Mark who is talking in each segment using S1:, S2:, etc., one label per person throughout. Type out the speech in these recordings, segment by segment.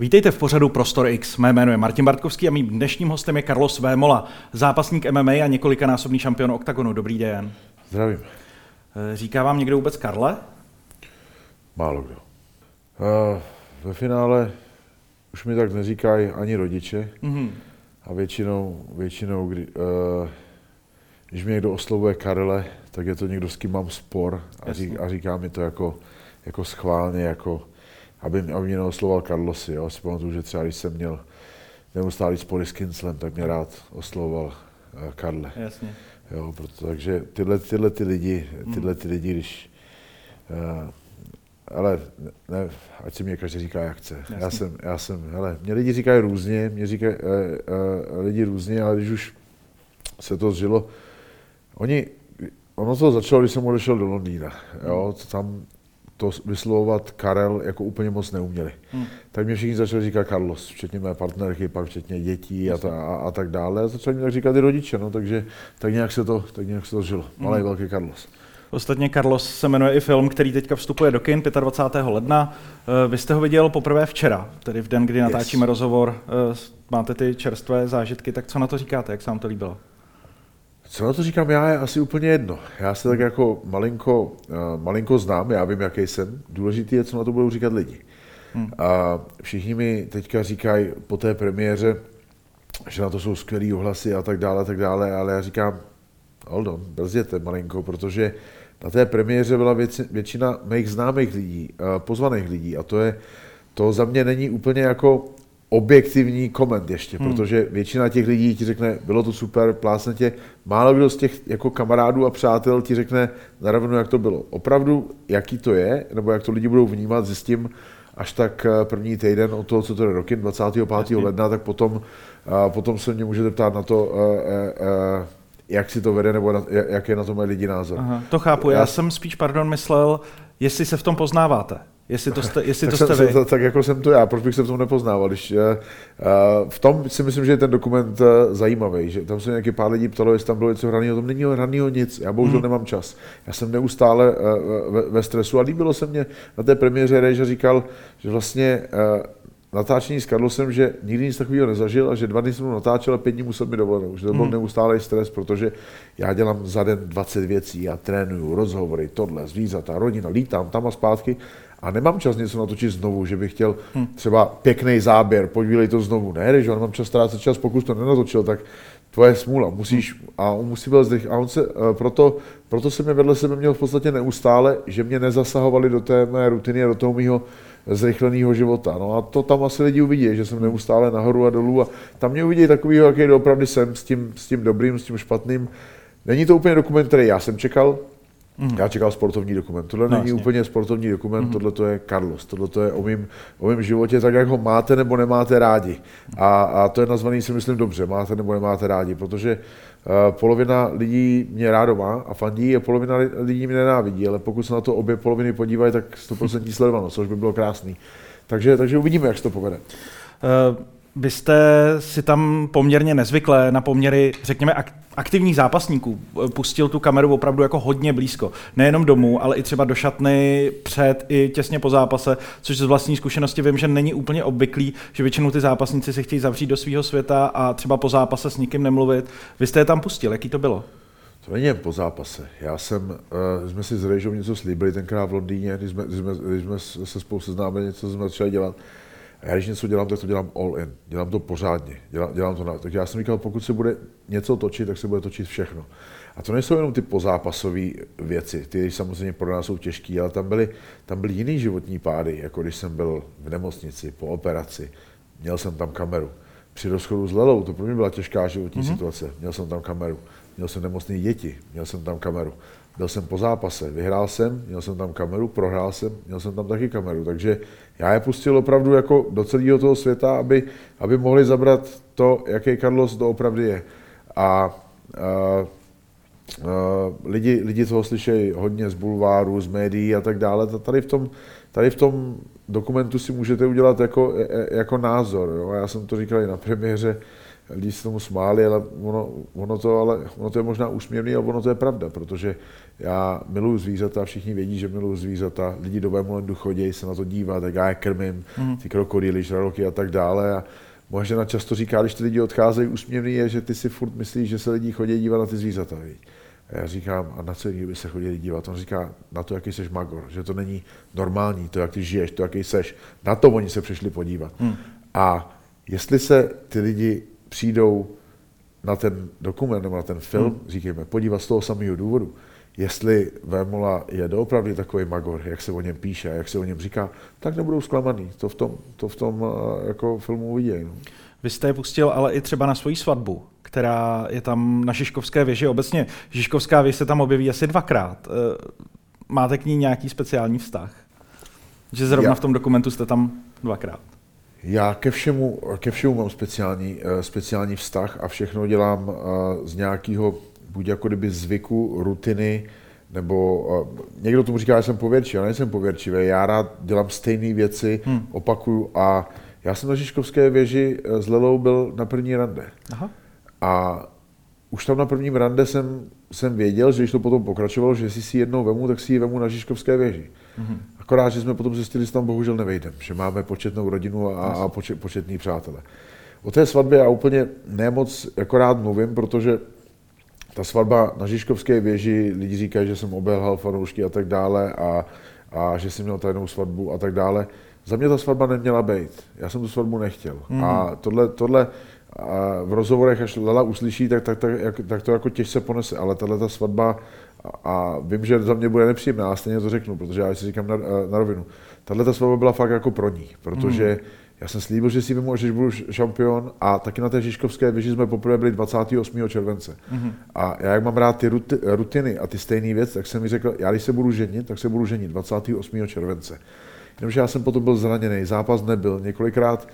S1: Vítejte v pořadu Prostor X. Mé jméno je Martin Bartkovský a mým dnešním hostem je Carlos Vémola, zápasník MMA a několikanásobný šampion OKTAGONu. Dobrý den.
S2: Zdravím.
S1: Eh, říká vám někdo vůbec Karle?
S2: Málo kdo. Uh, ve finále už mi tak neříkají ani rodiče. Mm-hmm. A většinou, většinou kdy, uh, když mě někdo oslovuje Karle, tak je to někdo, s kým mám spor a, řík, a říká mi to jako, jako schválně, jako aby, aby mě neosloval Carlosy. Jo. Si pamatuju, že třeba když jsem měl neustálý spory s Kinslem, tak mě rád oslovoval uh, Karle.
S1: Jasně.
S2: Jo, proto, takže tyhle, tyhle ty lidi, tyhle ty lidi, když uh, ale ne, ať si mě každý říká, jak chce. Jasně. Já jsem, já jsem, hele, mě lidi říkají různě, mě říkají uh, uh, lidi různě, ale když už se to zžilo, oni, ono to začalo, když jsem odešel do Londýna, jo, tam to vyslovovat Karel jako úplně moc neuměli. Hmm. Tak mě všichni začali říkat Carlos, včetně mé partnerky, pak včetně dětí a, ta, a, a tak dále. A začali mi tak říkat i rodiče, no, takže tak nějak se to, tak nějak se to žilo. Malý hmm. velký Carlos.
S1: Ostatně Carlos se jmenuje i film, který teďka vstupuje do kin 25. ledna. Eh, vy jste ho viděl poprvé včera, tedy v den, kdy natáčíme yes. rozhovor. Eh, máte ty čerstvé zážitky, tak co na to říkáte, jak se vám to líbilo?
S2: Co na to říkám já, je asi úplně jedno. Já se tak jako malinko, uh, malinko znám, já vím, jaký jsem. Důležité je, co na to budou říkat lidi. Hmm. A všichni mi teďka říkají po té premiéře, že na to jsou skvělý ohlasy a tak dále, a tak dále, ale já říkám, hold on, brzděte malinko, protože na té premiéře byla věc, většina mých známých lidí, uh, pozvaných lidí a to je, to za mě není úplně jako objektivní koment ještě, hmm. protože většina těch lidí ti řekne, bylo to super, plásne tě. Málo kdo z těch jako kamarádů a přátel ti řekne naravno, jak to bylo. Opravdu, jaký to je, nebo jak to lidi budou vnímat, zjistím až tak eh, první týden od toho, co to je rokem, 25. Jasně. ledna, tak potom, eh, potom se mě můžete ptát na to, eh, jak si to vede, nebo na, je na to mají lidi názor.
S1: Aha, to chápu, já, já jsem spíš, pardon, myslel, jestli se v tom poznáváte. Jestli to jste, jestli
S2: tak
S1: to jste
S2: jsem,
S1: vy.
S2: Tak, tak jako jsem to já, proč bych se v tom nepoznával? Když, uh, v tom si myslím, že je ten dokument uh, zajímavý, že tam se nějaký pár lidí ptalo, jestli tam bylo něco hraného, tam není hraného nic, já bohužel hmm. nemám čas. Já jsem neustále uh, ve, ve, stresu a líbilo se mě na té premiéře, že říkal, že vlastně uh, natáčení s Karlosem, že nikdy nic takového nezažil a že dva dny jsem natáčel a pět dní musel mi dovolenou. Že to byl hmm. neustálý stres, protože já dělám za den 20 věcí, já trénuju, rozhovory, tohle, zvířata, rodina, lítám tam a zpátky a nemám čas něco natočit znovu, že bych chtěl hmm. třeba pěkný záběr, podívej to znovu. Ne, že nemám čas ztrácet čas, pokud to nenatočil, tak tvoje smůla, musíš, hmm. a on musí byl zdrych, a on se, eh, proto, proto jsem mě vedle sebe měl v podstatě neustále, že mě nezasahovali do té mé rutiny a do toho mého zrychleného života. No a to tam asi lidi uvidí, že jsem neustále nahoru a dolů a tam mě uvidí takovýho, jaký opravdu jsem, s tím, s tím dobrým, s tím špatným. Není to úplně dokument, který já jsem čekal, Mm. Já čekal sportovní dokument. Tohle no, není jasně. úplně sportovní dokument, mm. tohle to je Carlos. Tohle to je o mém, o mém životě tak, jak ho máte nebo nemáte rádi. A, a to je nazvaný si myslím dobře, máte nebo nemáte rádi, protože uh, polovina lidí mě rádo má a fandí a polovina lidí mě nenávidí, ale pokud se na to obě poloviny podívají, tak 100% sledovanost, což by bylo krásný. Takže, takže uvidíme, jak se to povede. Uh,
S1: vy jste si tam poměrně nezvyklé na poměry, řekněme, aktivních zápasníků pustil tu kameru opravdu jako hodně blízko. Nejenom domů, ale i třeba do šatny před i těsně po zápase, což z vlastní zkušenosti vím, že není úplně obvyklý, že většinou ty zápasníci si chtějí zavřít do svého světa a třeba po zápase s nikým nemluvit. Vy jste je tam pustil, jaký to bylo?
S2: To není jen po zápase. Já jsem, uh, jsme si s Rejžou něco slíbili tenkrát v Londýně, když jsme, když jsme, když jsme se spolu seznámili, něco jsme začali dělat. A já když něco dělám, tak to dělám all in. Dělám to pořádně. Dělám, dělám to na, tak já jsem říkal, pokud se bude něco točit, tak se bude točit všechno. A to nejsou jenom ty pozápasové věci, ty samozřejmě pro nás jsou těžké, ale tam byly, tam byly jiný životní pády, jako když jsem byl v nemocnici, po operaci, měl jsem tam kameru. Při rozchodu s Lelou, to pro mě byla těžká životní mm-hmm. situace, měl jsem tam kameru. Měl jsem nemocné děti, měl jsem tam kameru. Byl jsem po zápase, vyhrál jsem, měl jsem tam kameru, prohrál jsem, měl jsem tam taky kameru. Takže já je pustil opravdu jako do celého toho světa, aby, aby mohli zabrat to, jaký Carlos doopravdy je. A, a, a lidi, lidi toho slyšejí hodně z bulváru, z médií a tak dále. Tady v tom, tady v tom dokumentu si můžete udělat jako, e, e, jako názor. Jo? Já jsem to říkal i na premiéře, lidi se tomu smáli, ale ono, ono, to, ale ono to je možná úsměvný, ale ono to je pravda, protože já miluji zvířata, všichni vědí, že miluji zvířata, lidi do Vemulandu chodí se na to dívat, tak já je krmím, mm. ty krokodýly, žraloky a tak dále. A moje žena často říká, když ty lidi odcházejí, úsměvný je, že ty si furt myslíš, že se lidi chodí dívat na ty zvířata. Víc. A já říkám, a na co by se chodili dívat? On říká, na to, jaký jsi magor, že to není normální, to, jak ty žiješ, to, jaký seš. Na to oni se přišli podívat. Hmm. A jestli se ty lidi přijdou na ten dokument nebo na ten film, hmm. říkejme, podívat z toho samého důvodu, jestli Vémola je doopravdy takový magor, jak se o něm píše, jak se o něm říká, tak nebudou zklamaný. To v tom, to v tom eh, jako filmu uvidějí. No.
S1: Vy jste je pustil ale i třeba na svoji svatbu, která je tam na Žižkovské věži. Obecně Žižkovská věž se tam objeví asi dvakrát. Eh, máte k ní nějaký speciální vztah? Že zrovna Já. v tom dokumentu jste tam dvakrát.
S2: Já ke všemu, ke všemu mám speciální, eh, speciální vztah a všechno dělám z nějakého buď jako kdyby zvyku, rutiny, nebo uh, někdo tomu říká, že jsem pověrčivý, ale nejsem pověrčivý. Já rád dělám stejné věci, hmm. opakuju a já jsem na Žižkovské věži s Lelou byl na první rande. Aha. A už tam na prvním rande jsem, jsem věděl, že když to potom pokračovalo, že jestli si jednou vemu, tak si ji vemu na Žižkovské věži. Mm-hmm. Akorát, že jsme potom zjistili, že tam bohužel nevejdeme, že máme početnou rodinu a, a počet, početný přátelé. O té svatbě já úplně nemoc jako rád mluvím, protože ta svatba na Žižkovské věži, lidi říkají, že jsem obelhal fanoušky a tak dále a, a že jsem měl tajnou svatbu a tak dále. Za mě ta svatba neměla být. Já jsem tu svatbu nechtěl. Mm. A tohle, tohle a v rozhovorech, až Lela uslyší, tak, tak, tak, tak, tak to jako těžce ponese. Ale tahle ta svatba, a, a vím, že za mě bude nepříjemná, a stejně to řeknu, protože já si říkám na, na rovinu. Tahle ta svatba byla fakt jako pro ní, protože mm já jsem slíbil, že si vemu, že budu šampion a taky na té Žižkovské věži jsme poprvé byli 28. července. Mm-hmm. A já, jak mám rád ty rutiny a ty stejné věci, tak jsem mi řekl, já když se budu ženit, tak se budu ženit 28. července. Jenomže já jsem potom byl zraněný, zápas nebyl, několikrát,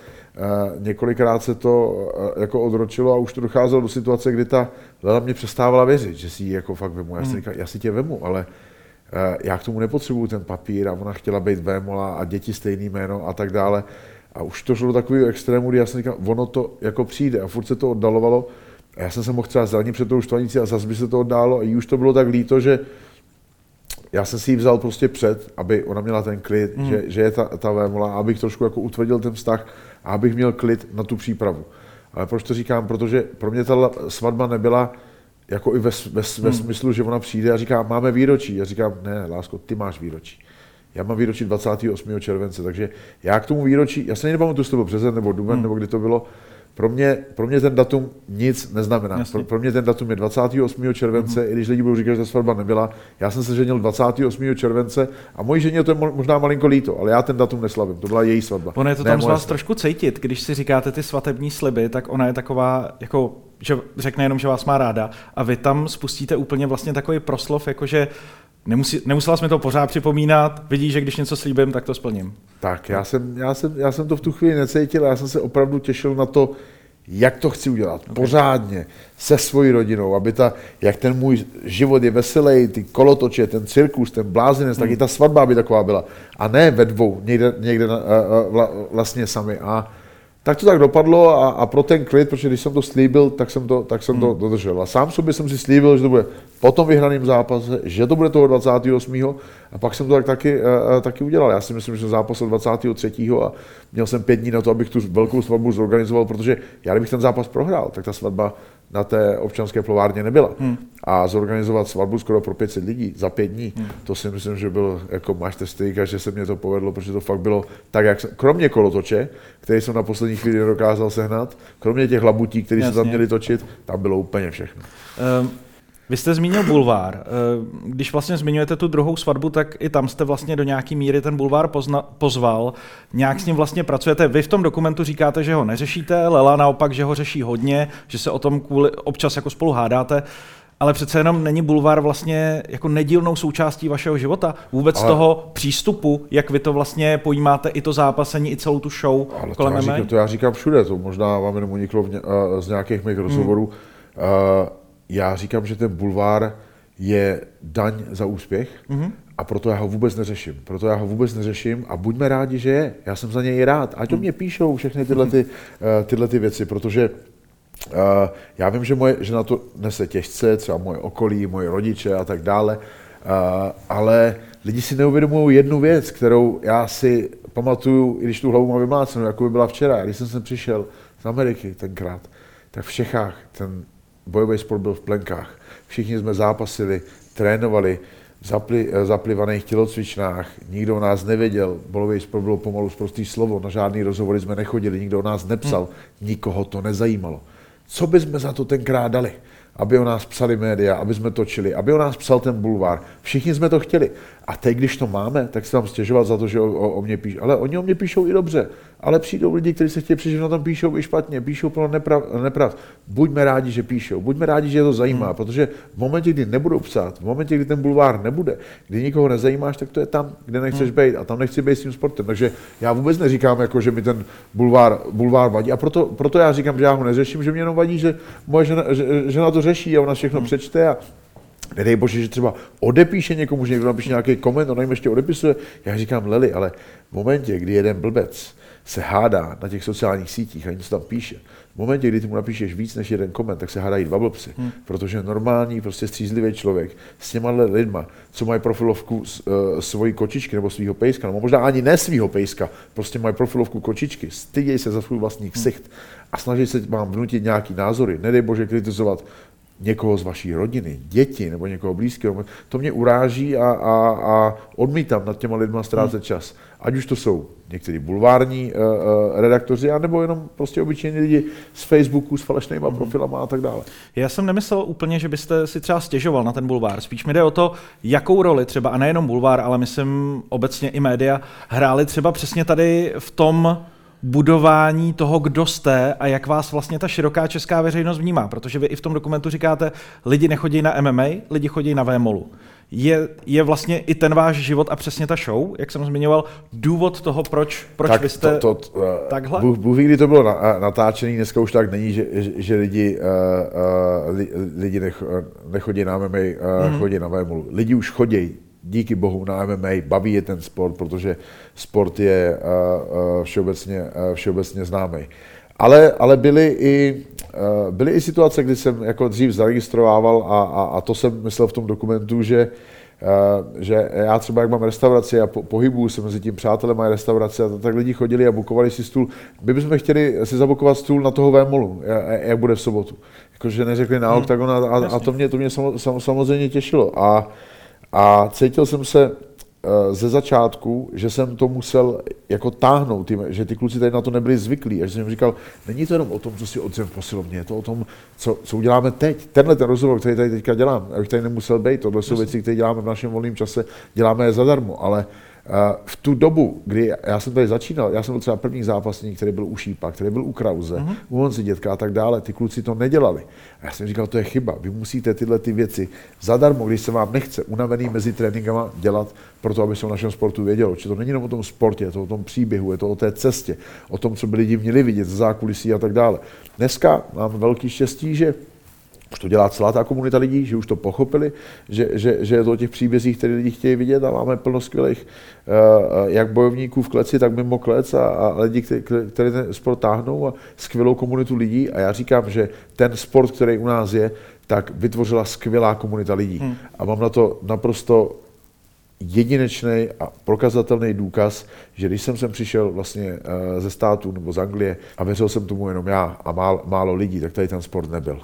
S2: několikrát se to uh, jako odročilo a už to docházelo do situace, kdy ta Lela mě přestávala věřit, že si ji jako fakt vemu. Já, si říkal, já si tě vemu, ale uh, já k tomu nepotřebuju ten papír a ona chtěla být vémola a děti stejný jméno a tak dále. A už to šlo do takového extrému, kdy já jsem říkal, ono to jako přijde a furt se to oddalovalo. A já jsem se mohl třeba zranit před tou štvanicí a zase by se to oddálo a jí už to bylo tak líto, že já jsem si ji vzal prostě před, aby ona měla ten klid, mm. že, že je ta, ta vémola, abych trošku jako utvrdil ten vztah a abych měl klid na tu přípravu. Ale proč to říkám? Protože pro mě ta svatba nebyla jako i ve, ve, ve mm. smyslu, že ona přijde a říká, máme výročí. Já říkám, ne, lásko, ty máš výročí. Já mám výročí 28. července, takže já k tomu výročí, já se nepamatuju, jestli to byl březen nebo duben, hmm. nebo kdy to bylo, pro mě, pro mě ten datum nic neznamená. Pro, pro mě ten datum je 28. července, mm-hmm. i když lidi budou říkat, že ta svatba nebyla. Já jsem se ženil 28. července a mojí ženě to je možná malinko líto, ale já ten datum neslavím. To byla její svatba.
S1: Ono je to tam z vás trošku cítit, když si říkáte ty svatební sliby, tak ona je taková, jako, že řekne jenom, že vás má ráda a vy tam spustíte úplně vlastně takový proslov, jakože Nemusí, nemusela jsme to pořád připomínat, vidíš, že když něco slíbím, tak to splním.
S2: Tak, já jsem, já, jsem, já jsem to v tu chvíli necítil, já jsem se opravdu těšil na to, jak to chci udělat, okay. pořádně, se svojí rodinou, aby ta, jak ten můj život je veselý, ty kolotoče, ten cirkus, ten blázinec, hmm. tak i ta svatba by taková byla. A ne ve dvou, někde, někde na, vla, vlastně sami. A tak to tak dopadlo a, a pro ten klid, protože když jsem to slíbil, tak jsem to, tak jsem hmm. to dodržel. A sám sobě jsem si slíbil, že to bude po tom vyhraném zápase, že to bude toho 28. A pak jsem to tak taky, uh, taky udělal. Já si myslím, že jsem zápasil 23. a měl jsem pět dní na to, abych tu velkou svatbu zorganizoval, protože já kdybych ten zápas prohrál, tak ta svatba na té občanské plovárně nebyla. Hmm. A zorganizovat svatbu skoro pro 500 lidí za pět dní, hmm. to si myslím, že byl jako masterstreak a že se mě to povedlo, protože to fakt bylo tak, jak jsem, kromě kolotoče, který jsem na poslední chvíli nedokázal sehnat, kromě těch labutí, které se tam měli točit, tam bylo úplně všechno. Um,
S1: vy jste zmínil bulvár. Eh, když vlastně zmiňujete tu druhou svatbu, tak i tam jste vlastně do nějaký míry ten bulvár pozna, pozval. Nějak s ním vlastně pracujete. Vy v tom dokumentu říkáte, že ho neřešíte, Lela naopak, že ho řeší hodně, že se o tom kvůli, občas jako spolu hádáte. Ale přece jenom není bulvár vlastně jako nedílnou součástí vašeho života? Vůbec ale... toho přístupu, jak vy to vlastně pojímáte, i to zápasení, i celou tu show ale kolem
S2: to já, říkám, to já říkám všude, to možná vám jenom uniklo ně, uh, z nějakých mých rozhovorů. Hmm. Uh, já říkám, že ten bulvár je daň za úspěch mm-hmm. a proto já ho vůbec neřeším. Proto já ho vůbec neřeším a buďme rádi, že je. Já jsem za něj rád. Ať o mě píšou všechny tyhle, ty, mm-hmm. tyhle ty věci, protože Uh, já vím, že moje žena to nese těžce, třeba moje okolí, moje rodiče a tak dále, uh, ale lidi si neuvědomují jednu věc, kterou já si pamatuju, i když tu hlavu mám vymlácenou, jako by byla včera. Když jsem sem přišel z Ameriky tenkrát, tak v Čechách ten bojový sport byl v plenkách. Všichni jsme zápasili, trénovali, v zapli, zaplivaných tělocvičnách, nikdo o nás nevěděl, bolový sport bylo pomalu prostý slovo, na žádný rozhovory jsme nechodili, nikdo o nás nepsal, hmm. nikoho to nezajímalo. Co bychom za to tenkrát dali? Aby o nás psali média, aby jsme točili, aby o nás psal ten bulvár. Všichni jsme to chtěli. A teď, když to máme, tak se tam stěžovat za to, že o, o, o mě píšou. Ale oni o mě píšou i dobře. Ale přijdou lidi, kteří se chtějí přijít, že na tom píšou i špatně, píšou pro neprav, neprav. Buďme rádi, že píšou, buďme rádi, že je to zajímá, hmm. protože v momentě, kdy nebudou psát, v momentě, kdy ten bulvár nebude, kdy nikoho nezajímáš, tak to je tam, kde nechceš hmm. být a tam nechci být s tím sportem. Takže já vůbec neříkám, jako, že mi ten bulvár, bulvár vadí a proto, proto já říkám, že já ho neřeším, že mě jenom vadí, že moje žena, že, žena to řeší a ona všechno hmm. přečte a Nedej bože, že třeba odepíše někomu, že někdo napíše nějaký koment, on jim ještě odepisuje. Já říkám, Leli, ale v momentě, kdy jeden blbec se hádá na těch sociálních sítích a něco tam píše, v momentě, kdy ty mu napíšeš víc než jeden koment, tak se hádají dva blbci. Hmm. Protože normální, prostě střízlivý člověk s těma lidma, co mají profilovku uh, svojí kočičky nebo svého pejska, nebo možná ani ne svého pejska, prostě mají profilovku kočičky, stydějí se za svůj vlastní ksicht hmm. a snaží se vám vnutit nějaký názory, nedej bože kritizovat někoho z vaší rodiny, děti nebo někoho blízkého, to mě uráží a, a, a odmítám nad těma lidma ztrácet hmm. čas. Ať už to jsou někteří bulvární uh, uh, redaktoři, anebo jenom prostě obyčejní lidi z Facebooku s falešnýma hmm. profilama a tak dále.
S1: Já jsem nemyslel úplně, že byste si třeba stěžoval na ten bulvár. Spíš mi jde o to, jakou roli třeba, a nejenom bulvár, ale myslím obecně i média, hráli třeba přesně tady v tom, budování toho, kdo jste a jak vás vlastně ta široká česká veřejnost vnímá. Protože vy i v tom dokumentu říkáte, lidi nechodí na MMA, lidi chodí na VMOLu. Je, je vlastně i ten váš život a přesně ta show, jak jsem zmiňoval, důvod toho, proč, proč tak vy jste to, to, takhle?
S2: Bůh, Bůh ví, kdy to bylo na, natáčený, dneska už tak není, že, že, lidi, uh, uh, lidi nech, nechodí na MMA, uh, mm-hmm. chodí na VMOLu. Lidi už chodí díky bohu na MMA, baví je ten sport, protože sport je uh, uh, všeobecně, uh, všeobecně známý. Ale, ale byly, i, byly i situace, kdy jsem jako dřív zaregistrovával a, a, a to jsem myslel v tom dokumentu, že, že já třeba jak mám restauraci a po, pohybuju se mezi tím přátelem a restauraci a tak lidi chodili a bukovali si stůl. My bychom chtěli si zabukovat stůl na toho Vémolu, jak bude v sobotu. Jakože neřekli na hmm. oktagon a, a, a to mě, to mě samozřejmě těšilo. A, a cítil jsem se eh, ze začátku, že jsem to musel jako táhnout, že ty kluci tady na to nebyli zvyklí. A že jsem jim říkal, není to jenom o tom, co si odzem v posilovně, je to o tom, co, co uděláme teď. Tenhle ten rozhovor, který tady teďka dělám, abych tady nemusel být, tohle jsou věci, které děláme v našem volném čase, děláme je zadarmo, ale v tu dobu, kdy já jsem tady začínal, já jsem byl třeba první zápasník, který byl u Šípa, který byl u Krauze, uh-huh. u Honzi Dětka a tak dále, ty kluci to nedělali. A já jsem říkal, to je chyba, vy musíte tyhle ty věci zadarmo, když se vám nechce unavený mezi tréninkama dělat, proto aby se o našem sportu vědělo. Že to není jenom o tom sportě, je to o tom příběhu, je to o té cestě, o tom, co by lidi měli vidět, z zákulisí a tak dále. Dneska mám velký štěstí, že už to dělá celá ta komunita lidí, že už to pochopili, že, že, že je to o těch příbězích, které lidi chtějí vidět a máme plno skvělých uh, jak bojovníků v kleci, tak mimo klec a, a lidi, kteří ten sport táhnou a skvělou komunitu lidí a já říkám, že ten sport, který u nás je, tak vytvořila skvělá komunita lidí. Hmm. A mám na to naprosto jedinečný a prokazatelný důkaz, že když jsem sem přišel vlastně uh, ze státu nebo z Anglie a věřil jsem tomu jenom já a málo, málo lidí, tak tady ten sport nebyl.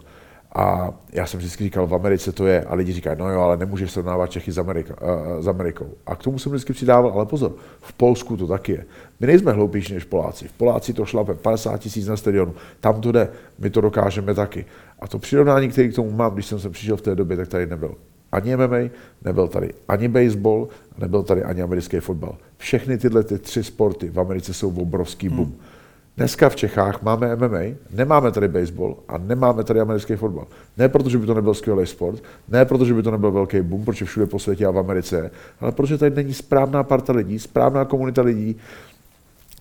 S2: A já jsem vždycky říkal, v Americe to je, a lidi říkají, no jo, ale nemůžeš srovnávat Čechy s, Amerika, uh, s Amerikou. A k tomu jsem vždycky přidával, ale pozor, v Polsku to taky je. My nejsme hloupější než Poláci. V Poláci to šlape 50 tisíc na stadionu, tam to jde, my to dokážeme taky. A to přirovnání, které k tomu mám, když jsem sem přišel v té době, tak tady nebyl. Ani MMA, nebyl tady ani baseball, nebyl tady ani americký fotbal. Všechny tyhle ty tři sporty v Americe jsou obrovský boom. Hmm. Dneska v Čechách máme MMA, nemáme tady baseball a nemáme tady americký fotbal. Ne proto, že by to nebyl skvělý sport, ne proto, že by to nebyl velký boom, protože všude po světě a v Americe, ale protože tady není správná parta lidí, správná komunita lidí,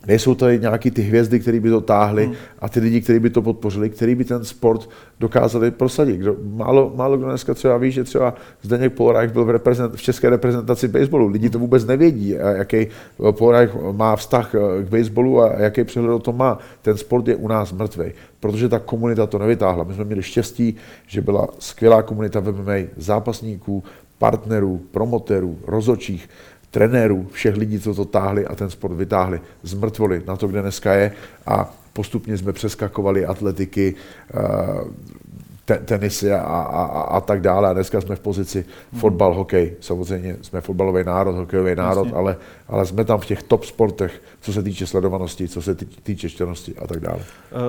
S2: nejsou tady nějaký ty hvězdy, které by to táhly hmm. a ty lidi, kteří by to podpořili, který by ten sport dokázali prosadit. Kdo, málo, málo kdo dneska třeba ví, že třeba Zdeněk Polreich byl v, reprezent, v české reprezentaci baseballu. Lidi to vůbec nevědí, jaký Polreich má vztah k baseballu a jaký přehled o tom má. Ten sport je u nás mrtvý, protože ta komunita to nevytáhla. My jsme měli štěstí, že byla skvělá komunita v MMA, zápasníků, partnerů, promotérů, rozočích, trenérů, všech lidí, co to táhli a ten sport vytáhli z mrtvoly na to, kde dneska je a postupně jsme přeskakovali atletiky, eh, te, tenisy a, a, a, a tak dále. A dneska jsme v pozici fotbal, hokej. Samozřejmě jsme fotbalový národ, hokejový národ, ale, ale jsme tam v těch top sportech, co se týče sledovanosti, co se týče čtenosti a tak dále. Uh,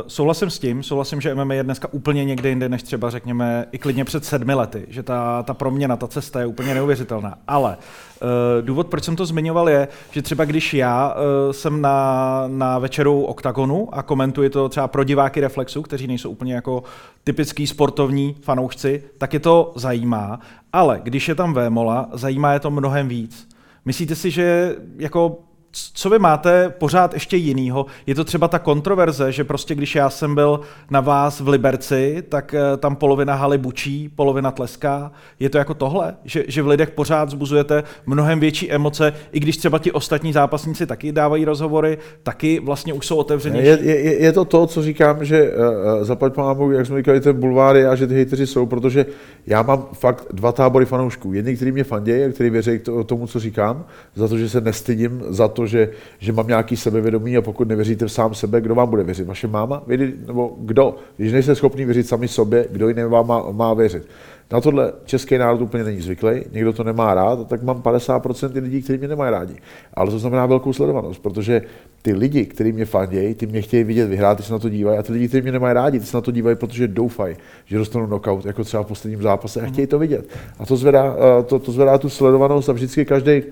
S1: souhlasím s tím, souhlasím, že MMA je dneska úplně někde jinde, než třeba řekněme i klidně před sedmi lety, že ta, ta proměna, ta cesta je úplně neuvěřitelná. Ale uh, důvod, proč jsem to zmiňoval, je, že třeba když já uh, jsem na, na večeru OKTAGONu a komentuji to třeba pro diváky Reflexu, kteří nejsou úplně jako typický sportovní fanoušci, tak je to zajímá, ale když je tam Vémola, zajímá je to mnohem víc. Myslíte si, že jako co vy máte pořád ještě jinýho? Je to třeba ta kontroverze, že prostě když já jsem byl na vás v Liberci, tak eh, tam polovina haly bučí, polovina tleská. Je to jako tohle? Že, že v lidech pořád zbuzujete mnohem větší emoce, i když třeba ti ostatní zápasníci taky dávají rozhovory, taky vlastně už jsou otevřenější?
S2: Je, je, je to to, co říkám, že uh, zaplať pámu, jak jsme říkali, ten bulváry a že ty hejteři jsou, protože já mám fakt dva tábory fanoušků. Jedni, kteří mě fandějí a kteří věří tomu, co říkám, za to, že se nestydím za to, že, že mám nějaký sebevědomí a pokud nevěříte v sám sebe, kdo vám bude věřit? Vaše máma? Vědí, nebo kdo? Když nejste schopni věřit sami sobě, kdo jiný vám má, má věřit? Na tohle český národ úplně není zvyklý, někdo to nemá rád, tak mám 50% lidí, kteří mě nemají rádi. Ale to znamená velkou sledovanost, protože ty lidi, kteří mě fandějí, ty mě chtějí vidět vyhrát, ty se na to dívají, a ty lidi, kteří mě nemají rádi, ty se na to dívají, protože doufají, že dostanou knockout, jako třeba v posledním zápase, a chtějí to vidět. A to zvedá, eh, to, to zvedá tu sledovanost a vždycky každý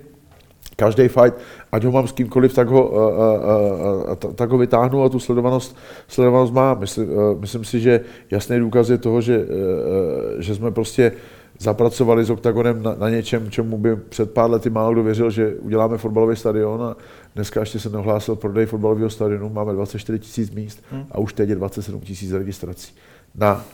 S2: každý fight, ať ho mám s kýmkoliv, tak ho, uh, uh, uh, tak ho vytáhnu a tu sledovanost, sledovanost má. Myslím, uh, myslím si, že jasný důkaz je toho, že, uh, že jsme prostě zapracovali s OKTAGONem na, na něčem, čemu by před pár lety málo kdo věřil, že uděláme fotbalový stadion a dneska ještě se nehlásil prodej fotbalového stadionu, máme 24 tisíc míst hmm. a už teď je 27 tisíc registrací. Na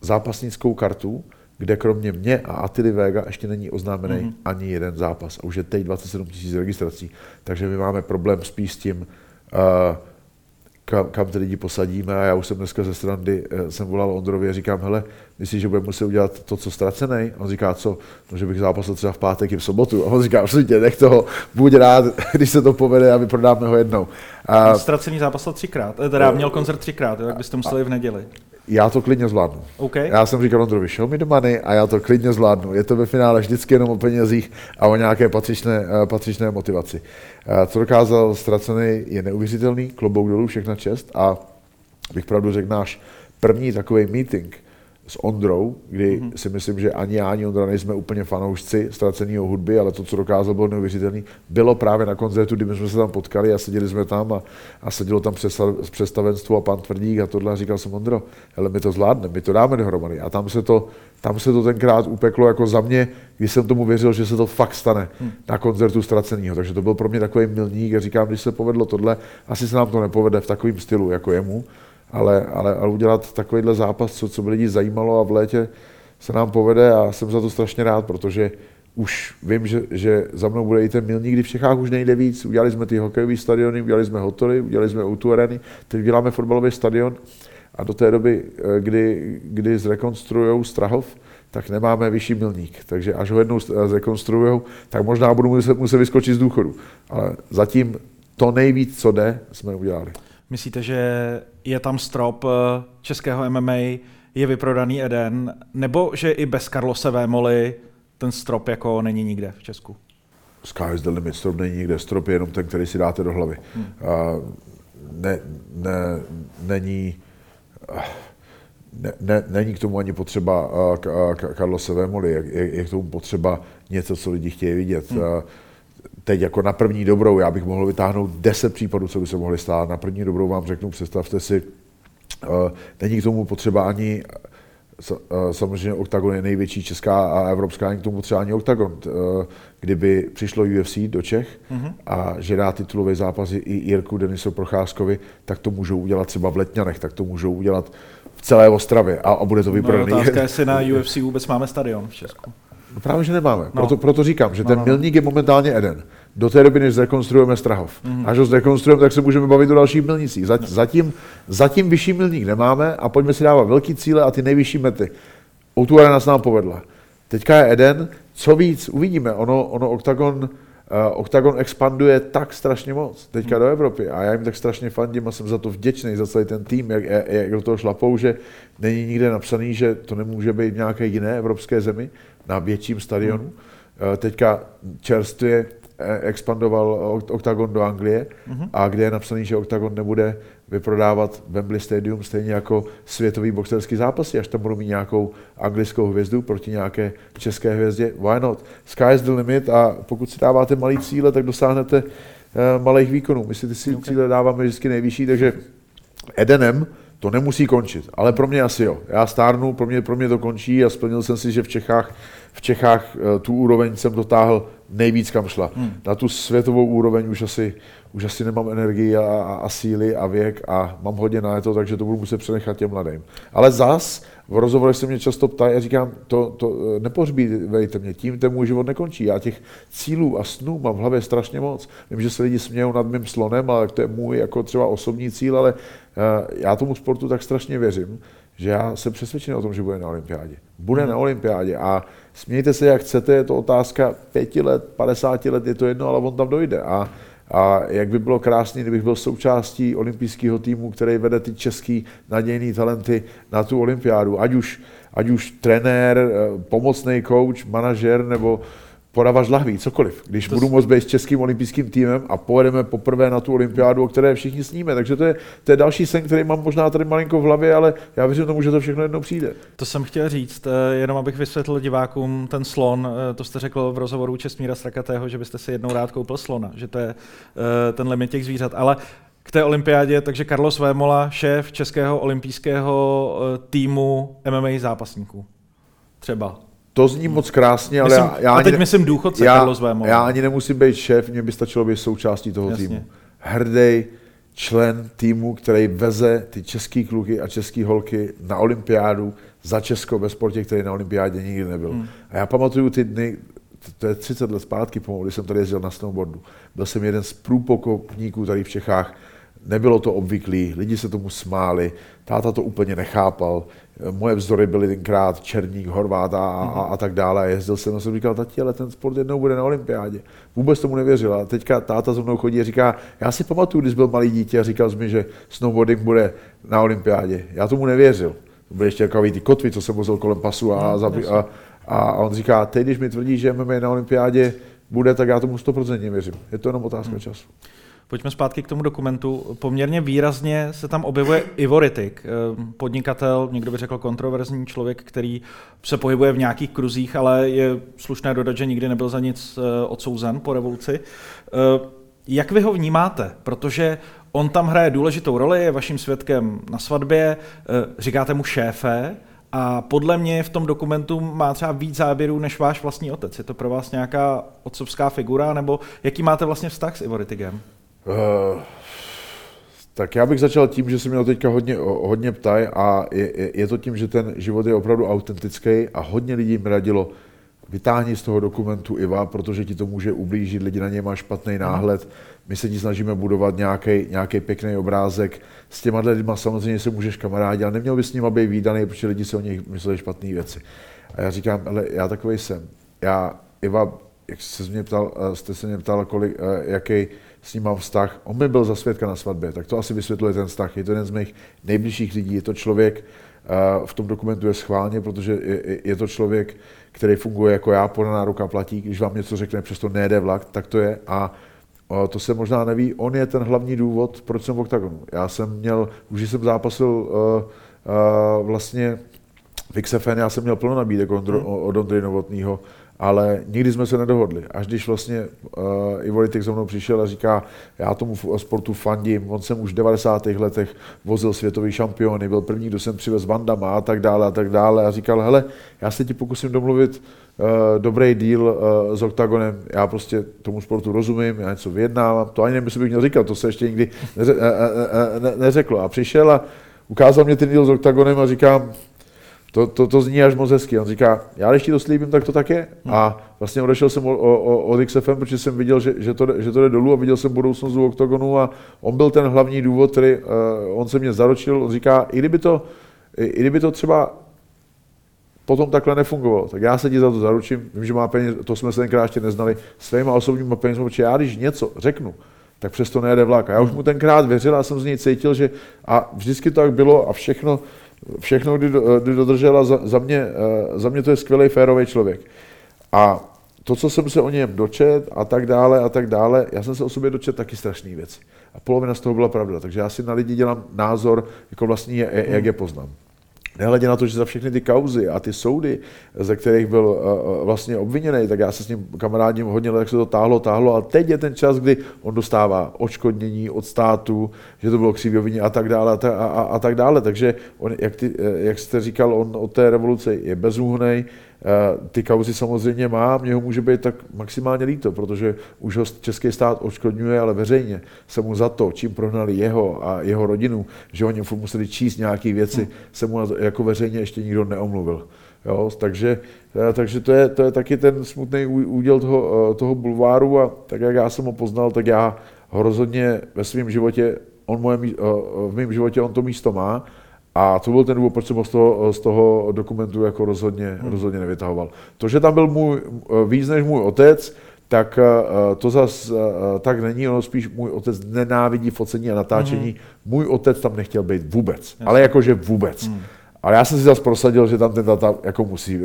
S2: zápasnickou kartu kde kromě mě a Atily Vega ještě není oznámený mm-hmm. ani jeden zápas. A už je teď 27 000 registrací. Takže my máme problém spíš s tím, uh, kam, kam ty lidi posadíme. A já už jsem dneska ze strany, uh, jsem volal Ondrovi a říkám, hele, myslíš, že budeme muset udělat to, co ztracený? On říká, co? No, že bych zápasil třeba v pátek i v sobotu. A on říká, tě, nech toho, buď rád, když se to povede a my prodáme ho jednou.
S1: A, Ztracený zápasil třikrát, eh, teda měl koncert třikrát, jak byste museli v neděli
S2: já to klidně zvládnu.
S1: Okay.
S2: Já jsem říkal Ondrovi, show me the money a já to klidně zvládnu. Je to ve finále vždycky jenom o penězích a o nějaké patřičné, eh, patřičné motivaci. Eh, co dokázal ztracený, je neuvěřitelný, klobouk dolů, všechna čest a bych pravdu řekl, náš první takový meeting – s Ondrou, kdy mm-hmm. si myslím, že ani já, ani Ondra nejsme úplně fanoušci ztraceného hudby, ale to, co dokázal, bylo neuvěřitelné. Bylo právě na koncertu, kdy jsme se tam potkali a seděli jsme tam a, a sedělo tam představenstvo a pan Tvrdík a tohle a říkal jsem Ondro, ale my to zvládneme, my to dáme dohromady. A tam se to, tam se to tenkrát upeklo jako za mě, když jsem tomu věřil, že se to fakt stane hmm. na koncertu ztraceného. Takže to byl pro mě takový milník a říkám, když se povedlo tohle, asi se nám to nepovede v takovém stylu jako jemu, ale, ale, ale udělat takovýhle zápas, co, co by lidi zajímalo a v létě se nám povede a jsem za to strašně rád, protože už vím, že, že za mnou bude i ten milník, kdy v Čechách už nejde víc. Udělali jsme ty hokejové stadiony, udělali jsme hotory, udělali jsme o areny, teď děláme fotbalový stadion a do té doby, eh, kdy, kdy zrekonstruují Strahov, tak nemáme vyšší milník. Takže až ho jednou zrekonstruují, tak možná budu muset, muset vyskočit z důchodu. Ale zatím to nejvíc, co jde, jsme udělali.
S1: Myslíte, že je tam strop eh, českého MMA, je vyprodaný Eden, nebo že i bez Carlose Vémoli ten strop jako není nikde v Česku?
S2: Sky is the limit, strop není nikde, strop je jenom ten, který si dáte do hlavy. Hmm. Uh, ne, ne, není, ne, ne, není k tomu ani potřeba uh, Carlose Vémoli, je, je, je k tomu potřeba něco, co lidi chtějí vidět. Hmm. Uh, teď jako na první dobrou, já bych mohl vytáhnout 10 případů, co by se mohly stát. Na první dobrou vám řeknu, představte si, uh, není k tomu potřeba ani samozřejmě OKTAGON je největší česká a evropská, ani k tomu třeba ani OKTAGON. Kdyby přišlo UFC do Čech mm-hmm. a že dá titulový zápas i Jirku Denisu Procházkovi, tak to můžou udělat třeba v Letňanech, tak to můžou udělat v celé Ostravě a, a bude to vyprodaný.
S1: No, otázka, jestli na UFC vůbec máme stadion v Česku.
S2: No právě, že nemáme. No. Proto, proto říkám, že no, ten no, no. milník je momentálně jeden. Do té doby, než zrekonstruujeme Strahov. Mm. Až ho zrekonstruujeme, tak se můžeme bavit o dalších milnicích. Zatím, zatím vyšší milník nemáme a pojďme si dávat velký cíle a ty nejvyšší mety. O nás nám povedla. Teďka je Eden, co víc, uvidíme. Ono, ono Octagon, uh, Octagon expanduje tak strašně moc teďka hmm. do Evropy a já jim tak strašně fandím a jsem za to vděčný, za celý ten tým, jak, jak do toho šlapou, že není nikde napsaný, že to nemůže být v nějaké jiné evropské zemi na větším stadionu. Hmm. Uh, teďka čerstvě expandoval Octagon do Anglie hmm. a kde je napsaný, že Octagon nebude vyprodávat Wembley Stadium stejně jako světový boxerský zápasy, až tam budou mít nějakou anglickou hvězdu proti nějaké české hvězdě. Why not? Sky is the limit a pokud si dáváte malý cíle, tak dosáhnete uh, malých výkonů. My si ty okay. cíle dáváme vždycky nejvyšší, takže Edenem to nemusí končit, ale pro mě asi jo. Já stárnu, pro mě, pro mě to končí a splnil jsem si, že v Čechách, v Čechách uh, tu úroveň jsem dotáhl nejvíc kam šla. Hmm. Na tu světovou úroveň už asi už asi nemám energii a, a, a síly a věk a mám hodně na to, takže to budu muset přenechat těm mladým. Ale zas v rozhovorech se mě často ptají a říkám, to, to nepohřbívejte mě, tím ten můj život nekončí. Já těch cílů a snů mám v hlavě strašně moc. Vím, že se lidi smějou nad mým slonem, ale to je můj jako třeba osobní cíl, ale uh, já tomu sportu tak strašně věřím, že já jsem přesvědčený o tom, že bude na olympiádě. Bude na olympiádě a smějte se, jak chcete, je to otázka pěti let, 50 let, je to jedno, ale on tam dojde. A a jak by bylo krásné, kdybych byl součástí olympijského týmu, který vede ty český nadějný talenty na tu olympiádu. Ať už, ať už trenér, eh, pomocný coach, manažer nebo podáváš lahví, cokoliv. Když to budu moct být s českým olympijským týmem a pojedeme poprvé na tu olympiádu, o které všichni sníme. Takže to je, to je další sen, který mám možná tady malinko v hlavě, ale já věřím tomu, že to všechno jednou přijde.
S1: To jsem chtěl říct, eh, jenom abych vysvětlil divákům ten slon, eh, to jste řekl v rozhovoru Čestmíra Strakatého, že byste si jednou rád koupil slona, že to je eh, ten limit těch zvířat, ale k té olympiádě, takže Carlos Vémola, šéf českého olympijského týmu MMA zápasníků. Třeba.
S2: To zní moc krásně, ale
S1: myslím,
S2: já, já
S1: a teď
S2: ani,
S1: myslím důchodce
S2: já,
S1: Carlos Vémo.
S2: Já ani nemusím být šéf, mě by stačilo být součástí toho Jasně. týmu. Hrdý člen týmu, který veze ty český kluky a české holky na olympiádu za Česko ve sportě, který na olympiádě nikdy nebyl. Hmm. A já pamatuju ty dny, to je 30 let zpátky pomalu, když jsem tady jezdil na snowboardu. Byl jsem jeden z průpokopníků tady v Čechách, Nebylo to obvyklý, lidi se tomu smáli, táta to úplně nechápal. Moje vzory byly tenkrát Černík, Horvát a, a, a tak dále. Jezdil jsem a jsem říkal, tati, ale ten sport jednou bude na olympiádě. Vůbec tomu nevěřil. A teďka táta za mnou chodí a říká, já si pamatuju, když byl malý dítě a říkal jsi mi, že snowboarding bude na olympiádě. Já tomu nevěřil. To byly ještě takový ty kotvy, co jsem vozil kolem pasu a, no, a, a on říká, teď, když mi tvrdí, že MMA na olympiádě bude, tak já tomu 100% věřím. Je to jenom otázka hmm. času.
S1: Pojďme zpátky k tomu dokumentu. Poměrně výrazně se tam objevuje Ivo Rittik, eh, podnikatel, někdo by řekl kontroverzní člověk, který se pohybuje v nějakých kruzích, ale je slušné dodat, že nikdy nebyl za nic eh, odsouzen po revoluci. Eh, jak vy ho vnímáte? Protože on tam hraje důležitou roli, je vaším svědkem na svatbě, říkáte mu šéfe, a podle mě v tom dokumentu má třeba víc záběrů než váš vlastní otec. Je to pro vás nějaká otcovská figura, nebo jaký máte vlastně vztah s Ivo Rittigem? Uh,
S2: tak já bych začal tím, že se mě teďka hodně, hodně ptají a je, je to tím, že ten život je opravdu autentický a hodně lidí mi radilo, vytáhni z toho dokumentu Iva, protože ti to může ublížit, lidi na něj má špatný náhled. My se ti snažíme budovat nějaký pěkný obrázek. S těma lidma samozřejmě se můžeš kamarádit, ale neměl bys s nimi být výdaný, protože lidi se o nich mysleli špatné věci. A já říkám, ale já takový jsem. Já, Iva, jak jste se mě ptal, eh, jste se mě ptal, kolik, eh, jaký, s ním mám vztah. On mi byl za svědka na svatbě, tak to asi vysvětluje ten vztah. Je to jeden z mých nejbližších lidí, je to člověk, v tom dokumentu je schválně, protože je, to člověk, který funguje jako já, podaná ruka platí, když vám něco řekne, přesto nejede vlak, tak to je. A to se možná neví, on je ten hlavní důvod, proč jsem v oktagonu. Já jsem měl, už jsem zápasil uh, uh, vlastně v XFN, já jsem měl plno nabídek od, hmm. od Ondry Novotného ale nikdy jsme se nedohodli. Až když vlastně uh, Ivo Litek za mnou přišel a říká, já tomu sportu fandím, on jsem už v 90. letech vozil světový šampiony, byl první, kdo jsem přivez Vandama a tak dále a tak dále a říkal, hele, já se ti pokusím domluvit uh, dobrý deal uh, s Octagonem, já prostě tomu sportu rozumím, já něco vyjednávám, to ani jestli bych měl říkat, to se ještě nikdy neře, uh, ne, neřeklo. A přišel a ukázal mě ten deal s Octagonem a říkám, to, to, to zní až moc hezky. On říká, já když ti to slíbím, tak to tak je. Hmm. A vlastně odešel jsem od, od, od XFM, protože jsem viděl, že, že, to, že to jde dolů a viděl jsem budoucnost u OKTAGONu a on byl ten hlavní důvod, který uh, on se mě zaročil. On říká, i kdyby to, i, i kdyby to třeba potom takhle nefungovalo, tak já se ti za to zaručím, vím, že má peníze, to jsme se tenkrát ještě neznali, svýma osobníma penězmi, protože já když něco řeknu, tak přesto nejede vlak. A já už mu tenkrát věřil a jsem z něj cítil, že a vždycky to tak bylo a všechno, všechno, kdy, kdy dodržela, za, za, mě, eh, za mě to je skvělý, férový člověk. A to, co jsem se o něm dočet a tak dále a tak dále, já jsem se o sobě dočet taky strašný věci. A polovina z toho byla pravda. Takže já si na lidi dělám názor, jako vlastní, jak je poznám. Nehledě na to, že za všechny ty kauzy a ty soudy, ze kterých byl uh, vlastně obviněný, tak já se s ním kamarádím hodně let, jak se to táhlo, táhlo a teď je ten čas, kdy on dostává odškodnění od státu, že to bylo křivě a tak dále a, a, a, tak dále. Takže on, jak, ty, jak jste říkal, on od té revoluce je bezúhnej, Eh, ty kauzy samozřejmě má, mě ho může být tak maximálně líto, protože už ho český stát odškodňuje, ale veřejně se mu za to, čím prohnali jeho a jeho rodinu, že oni furt museli číst nějaké věci, se mu jako veřejně ještě nikdo neomluvil. Jo, takže, eh, takže to, je, to je taky ten smutný úděl toho, eh, toho bulváru a tak, jak já jsem ho poznal, tak já ho rozhodně ve svém životě, on moje, v mém životě on to místo má a to byl ten důvod, proč jsem ho z toho, z toho dokumentu jako rozhodně, hmm. rozhodně nevytahoval. To, že tam byl můj, víc než můj otec, tak eh, to zas eh, tak není, ono spíš můj otec nenávidí focení a natáčení. Hmm. Můj otec tam nechtěl být vůbec, Jasně. ale jakože vůbec. Hmm. Ale já jsem si zase prosadil, že tam ten tata jako musí.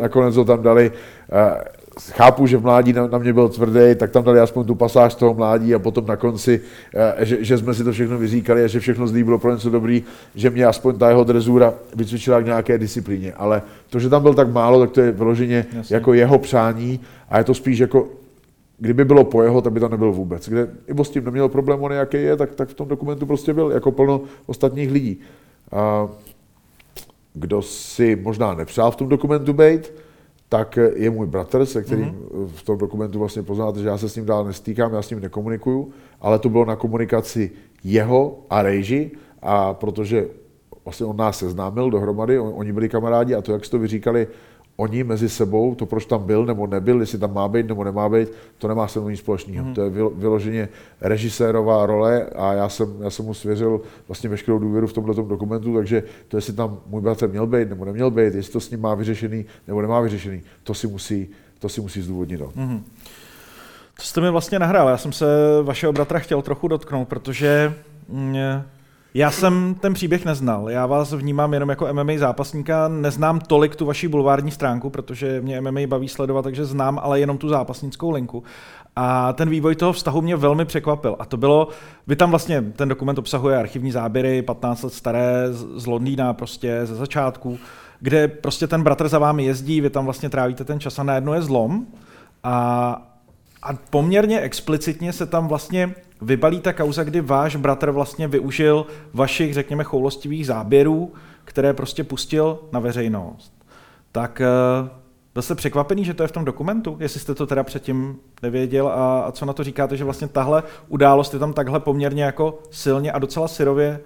S2: Nakonec ho tam dali, eh, chápu, že v mládí na, na mě byl tvrdý, tak tam dali aspoň tu pasáž toho mládí a potom na konci, eh, že, že jsme si to všechno vyříkali a že všechno zlý bylo pro něco dobrý, že mě aspoň ta jeho drezura vycvičila k nějaké disciplíně. Ale to, že tam byl tak málo, tak to je vyloženě Jasně. jako jeho přání a je to spíš jako Kdyby bylo po jeho, tak by to nebyl vůbec. Kde Ivo s tím neměl problém, on jaký je, tak, tak v tom dokumentu prostě byl, jako plno ostatních lidí. A kdo si možná nepřál v tom dokumentu být, tak je můj bratr, se kterým mm-hmm. v tom dokumentu vlastně poznáte, že já se s ním dál nestýkám, já s ním nekomunikuju, ale to bylo na komunikaci jeho a Rejži, a protože vlastně on nás seznámil dohromady, on, oni byli kamarádi a to, jak jste to vyříkali, oni mezi sebou, to proč tam byl nebo nebyl, jestli tam má být nebo nemá být, to nemá se mnou nic společného. Mm. To je vyloženě režisérová role a já jsem, já jsem mu svěřil vlastně veškerou důvěru v tomto dokumentu, takže to, jestli tam můj bratr měl být nebo neměl být, jestli to s ním má vyřešený nebo nemá vyřešený, to si musí, to si musí zdůvodnit. Mm.
S1: To jste mi vlastně nahrál, já jsem se vašeho bratra chtěl trochu dotknout, protože mě mm, já jsem ten příběh neznal. Já vás vnímám jenom jako MMA zápasníka. Neznám tolik tu vaši bulvární stránku, protože mě MMA baví sledovat, takže znám ale jenom tu zápasnickou linku. A ten vývoj toho vztahu mě velmi překvapil. A to bylo, vy tam vlastně, ten dokument obsahuje archivní záběry, 15 let staré z Londýna prostě ze začátku, kde prostě ten bratr za vámi jezdí, vy tam vlastně trávíte ten čas a najednou je zlom. A, a poměrně explicitně se tam vlastně vybalí ta kauza, kdy váš bratr vlastně využil vašich, řekněme, choulostivých záběrů, které prostě pustil na veřejnost. Tak eh, byl jste překvapený, že to je v tom dokumentu? Jestli jste to teda předtím nevěděl a, a co na to říkáte, že vlastně tahle událost je tam takhle poměrně jako silně a docela syrově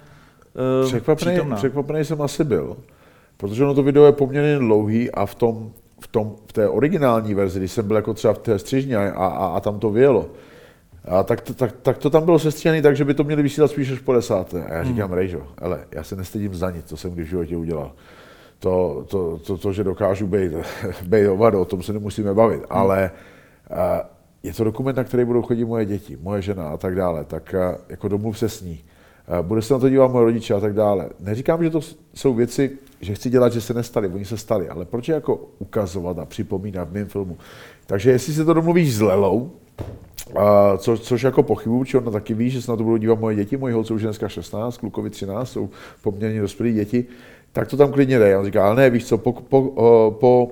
S1: uh, překvapený, přítomná.
S2: překvapený jsem asi byl, protože ono to video je poměrně dlouhý a v tom, v, tom, v té originální verzi, když jsem byl jako třeba v té střižně a, a, a tam to vyjelo, a tak, tak, tak to tam bylo sestříhané tak, že by to měli vysílat spíš až po desáté. A já říkám, hmm. Rejžo, ale já se nestydím za nic, co jsem kdy v životě udělal. To, to, to, to že dokážu být, být ovado, o tom se nemusíme bavit, hmm. ale a, je to dokument, na který budou chodit moje děti, moje žena a tak dále, tak a, jako domluv se s ní. A, bude se na to dívat moje rodiče a tak dále. Neříkám, že to jsou věci, že chci dělat, že se nestaly, oni se staly, ale proč je jako ukazovat a připomínat v mém filmu? Takže jestli se to domluvíš s Lelou, a co, což jako pochybuju, či ona taky ví, že se na to budou dívat moje děti, moji holce už dneska 16, klukovi 13, jsou poměrně dospělí děti, tak to tam klidně dej. On říká, ale ne, víš co, po, po, po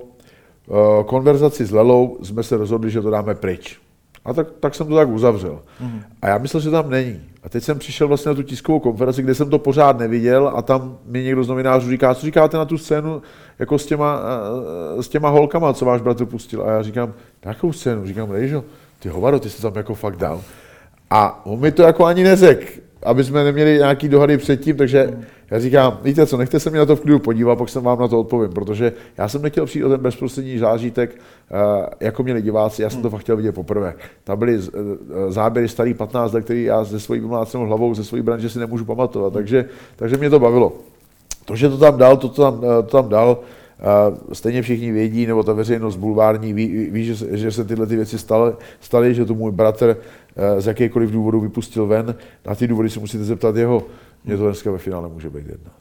S2: uh, konverzaci s Lelou jsme se rozhodli, že to dáme pryč. A tak, tak jsem to tak uzavřel. Mm. A já myslel, že tam není. A teď jsem přišel vlastně na tu tiskovou konferenci, kde jsem to pořád neviděl a tam mi někdo z novinářů říká, co říkáte na tu scénu jako s těma, s těma holkama, co váš bratr pustil. A já říkám, jakou scénu? Říkám, Rejžo, ty hovado, ty jsi tam jako fakt dal. A on mi to jako ani neřekl, aby jsme neměli nějaký dohady předtím, takže mm. Já říkám, víte co, nechte se mi na to v klidu podívat, pak jsem vám na to odpovím, protože já jsem nechtěl přijít o ten bezprostřední zážitek, eh, jako měli diváci, já jsem to fakt chtěl vidět poprvé. Tam byly eh, záběry starý 15 let, který já ze svojí vymlácenou hlavou, ze svojí branže si nemůžu pamatovat, takže, takže mě to bavilo. To, že to tam dal, to, to tam, eh, to tam dal, stejně všichni vědí, nebo ta veřejnost bulvární ví, ví že, se, že se tyhle ty věci staly, staly, že to můj bratr z jakékoliv důvodu vypustil ven. Na ty důvody si musíte zeptat jeho. Dneska ve finále může být jedno.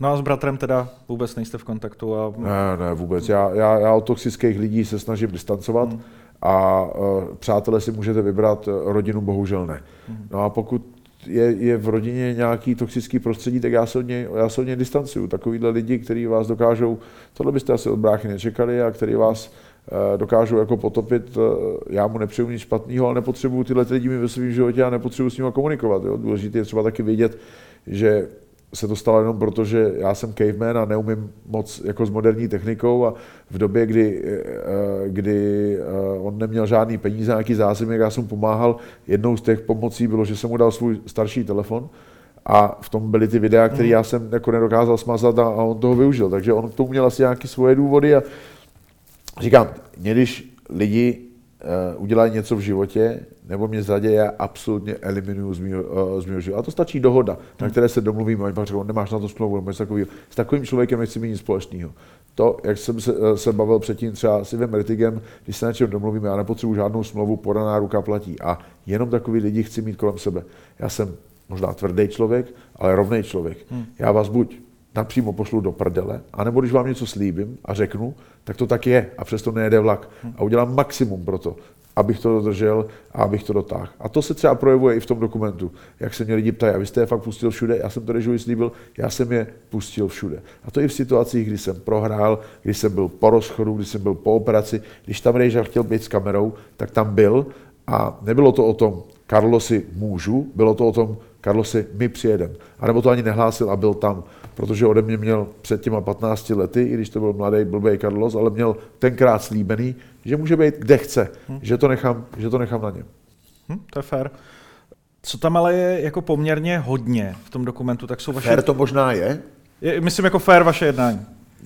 S1: No a s bratrem teda vůbec nejste v kontaktu? A...
S2: Ne, ne, vůbec. Já, já, já od toxických lidí se snažím distancovat hmm. a uh, přátelé si můžete vybrat, rodinu bohužel ne. Hmm. No a pokud je, je v rodině nějaký toxický prostředí, tak já se od něj, já se od něj distancuju. Takovýhle lidi, kteří vás dokážou, tohle byste asi od bráchy nečekali a který vás uh, dokážou jako potopit, uh, já mu nepřeju nic špatného, ale nepotřebuju tyhle lidi ve svém životě a nepotřebuji s ním komunikovat. Jo. Důležité je třeba taky vědět, že se to stalo jenom proto, že já jsem caveman a neumím moc jako s moderní technikou a v době, kdy, eh, kdy eh, on neměl žádný peníze, nějaký zázemí, já jsem pomáhal. Jednou z těch pomocí bylo, že jsem mu dal svůj starší telefon a v tom byly ty videa, které já jsem jako nedokázal smazat a, on toho využil. Takže on k tomu měl asi nějaké svoje důvody a říkám, když lidi udělají něco v životě, nebo mě zradě, já absolutně eliminuju z mého, z mého života. A to stačí dohoda, hmm. na které se domluvíme, a pak řeknou, nemáš na to smlouvu, nebo takového. S takovým člověkem nechci mít nic společného. To, jak jsem se, uh, se bavil předtím třeba s Ivem Retigem, když se na čem domluvíme, já nepotřebuji žádnou smlouvu, podaná ruka platí. A jenom takový lidi chci mít kolem sebe. Já jsem možná tvrdý člověk, ale rovný člověk. Hmm. Já vás buď napřímo pošlu do prdele, anebo když vám něco slíbím a řeknu, tak to tak je a přesto nejede vlak. A udělám maximum pro to, abych to dodržel a abych to dotáhl. A to se třeba projevuje i v tom dokumentu, jak se mě lidi ptají, a vy jste je fakt pustil všude, já jsem to režii slíbil, já jsem je pustil všude. A to i v situacích, kdy jsem prohrál, kdy jsem byl po rozchodu, kdy jsem byl po operaci, když tam Rejža chtěl být s kamerou, tak tam byl a nebylo to o tom, Karlosi můžu, bylo to o tom, Karlosi, my přijedem. A nebo to ani nehlásil a byl tam protože ode mě měl před těma 15 lety, i když to byl mladý blbý Carlos, ale měl tenkrát slíbený, že může být kde chce, hmm. že, to nechám, že to nechám na něm.
S1: Hmm, to je fér. Co tam ale je jako poměrně hodně v tom dokumentu, tak jsou vaše...
S2: Fér to možná je?
S1: je myslím jako fér vaše jednání.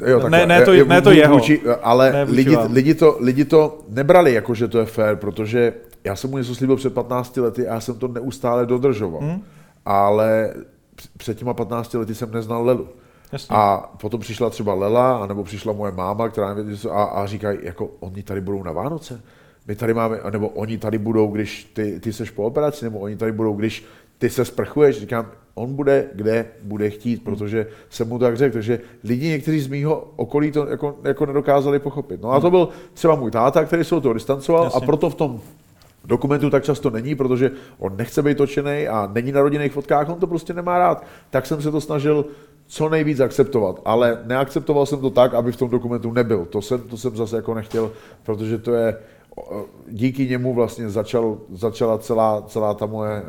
S1: Jo, ne, ne, to, je, ne to jeho. Vůči,
S2: ale ne lidi, lidi, to, lidi to nebrali jako, že to je fér, protože já jsem mu něco slíbil před 15 lety a já jsem to neustále dodržoval. Hmm. Ale před těma 15 lety jsem neznal Lelu. Jasně. A potom přišla třeba Lela, anebo přišla moje máma, která a, a říkají, jako oni tady budou na Vánoce. My tady máme, nebo oni tady budou, když ty, ty seš po operaci, nebo oni tady budou, když ty se sprchuješ. Říkám, on bude, kde bude chtít, protože jsem mu tak řekl. Takže lidi někteří z mýho okolí to jako, jako nedokázali pochopit. No a to byl třeba můj táta, který se od toho distancoval Jasně. a proto v tom dokumentu tak často není, protože on nechce být točený a není na rodinných fotkách, on to prostě nemá rád. Tak jsem se to snažil co nejvíc akceptovat, ale neakceptoval jsem to tak, aby v tom dokumentu nebyl. To jsem, to jsem zase jako nechtěl, protože to je, díky němu vlastně začal, začala celá, celá ta moje, eh,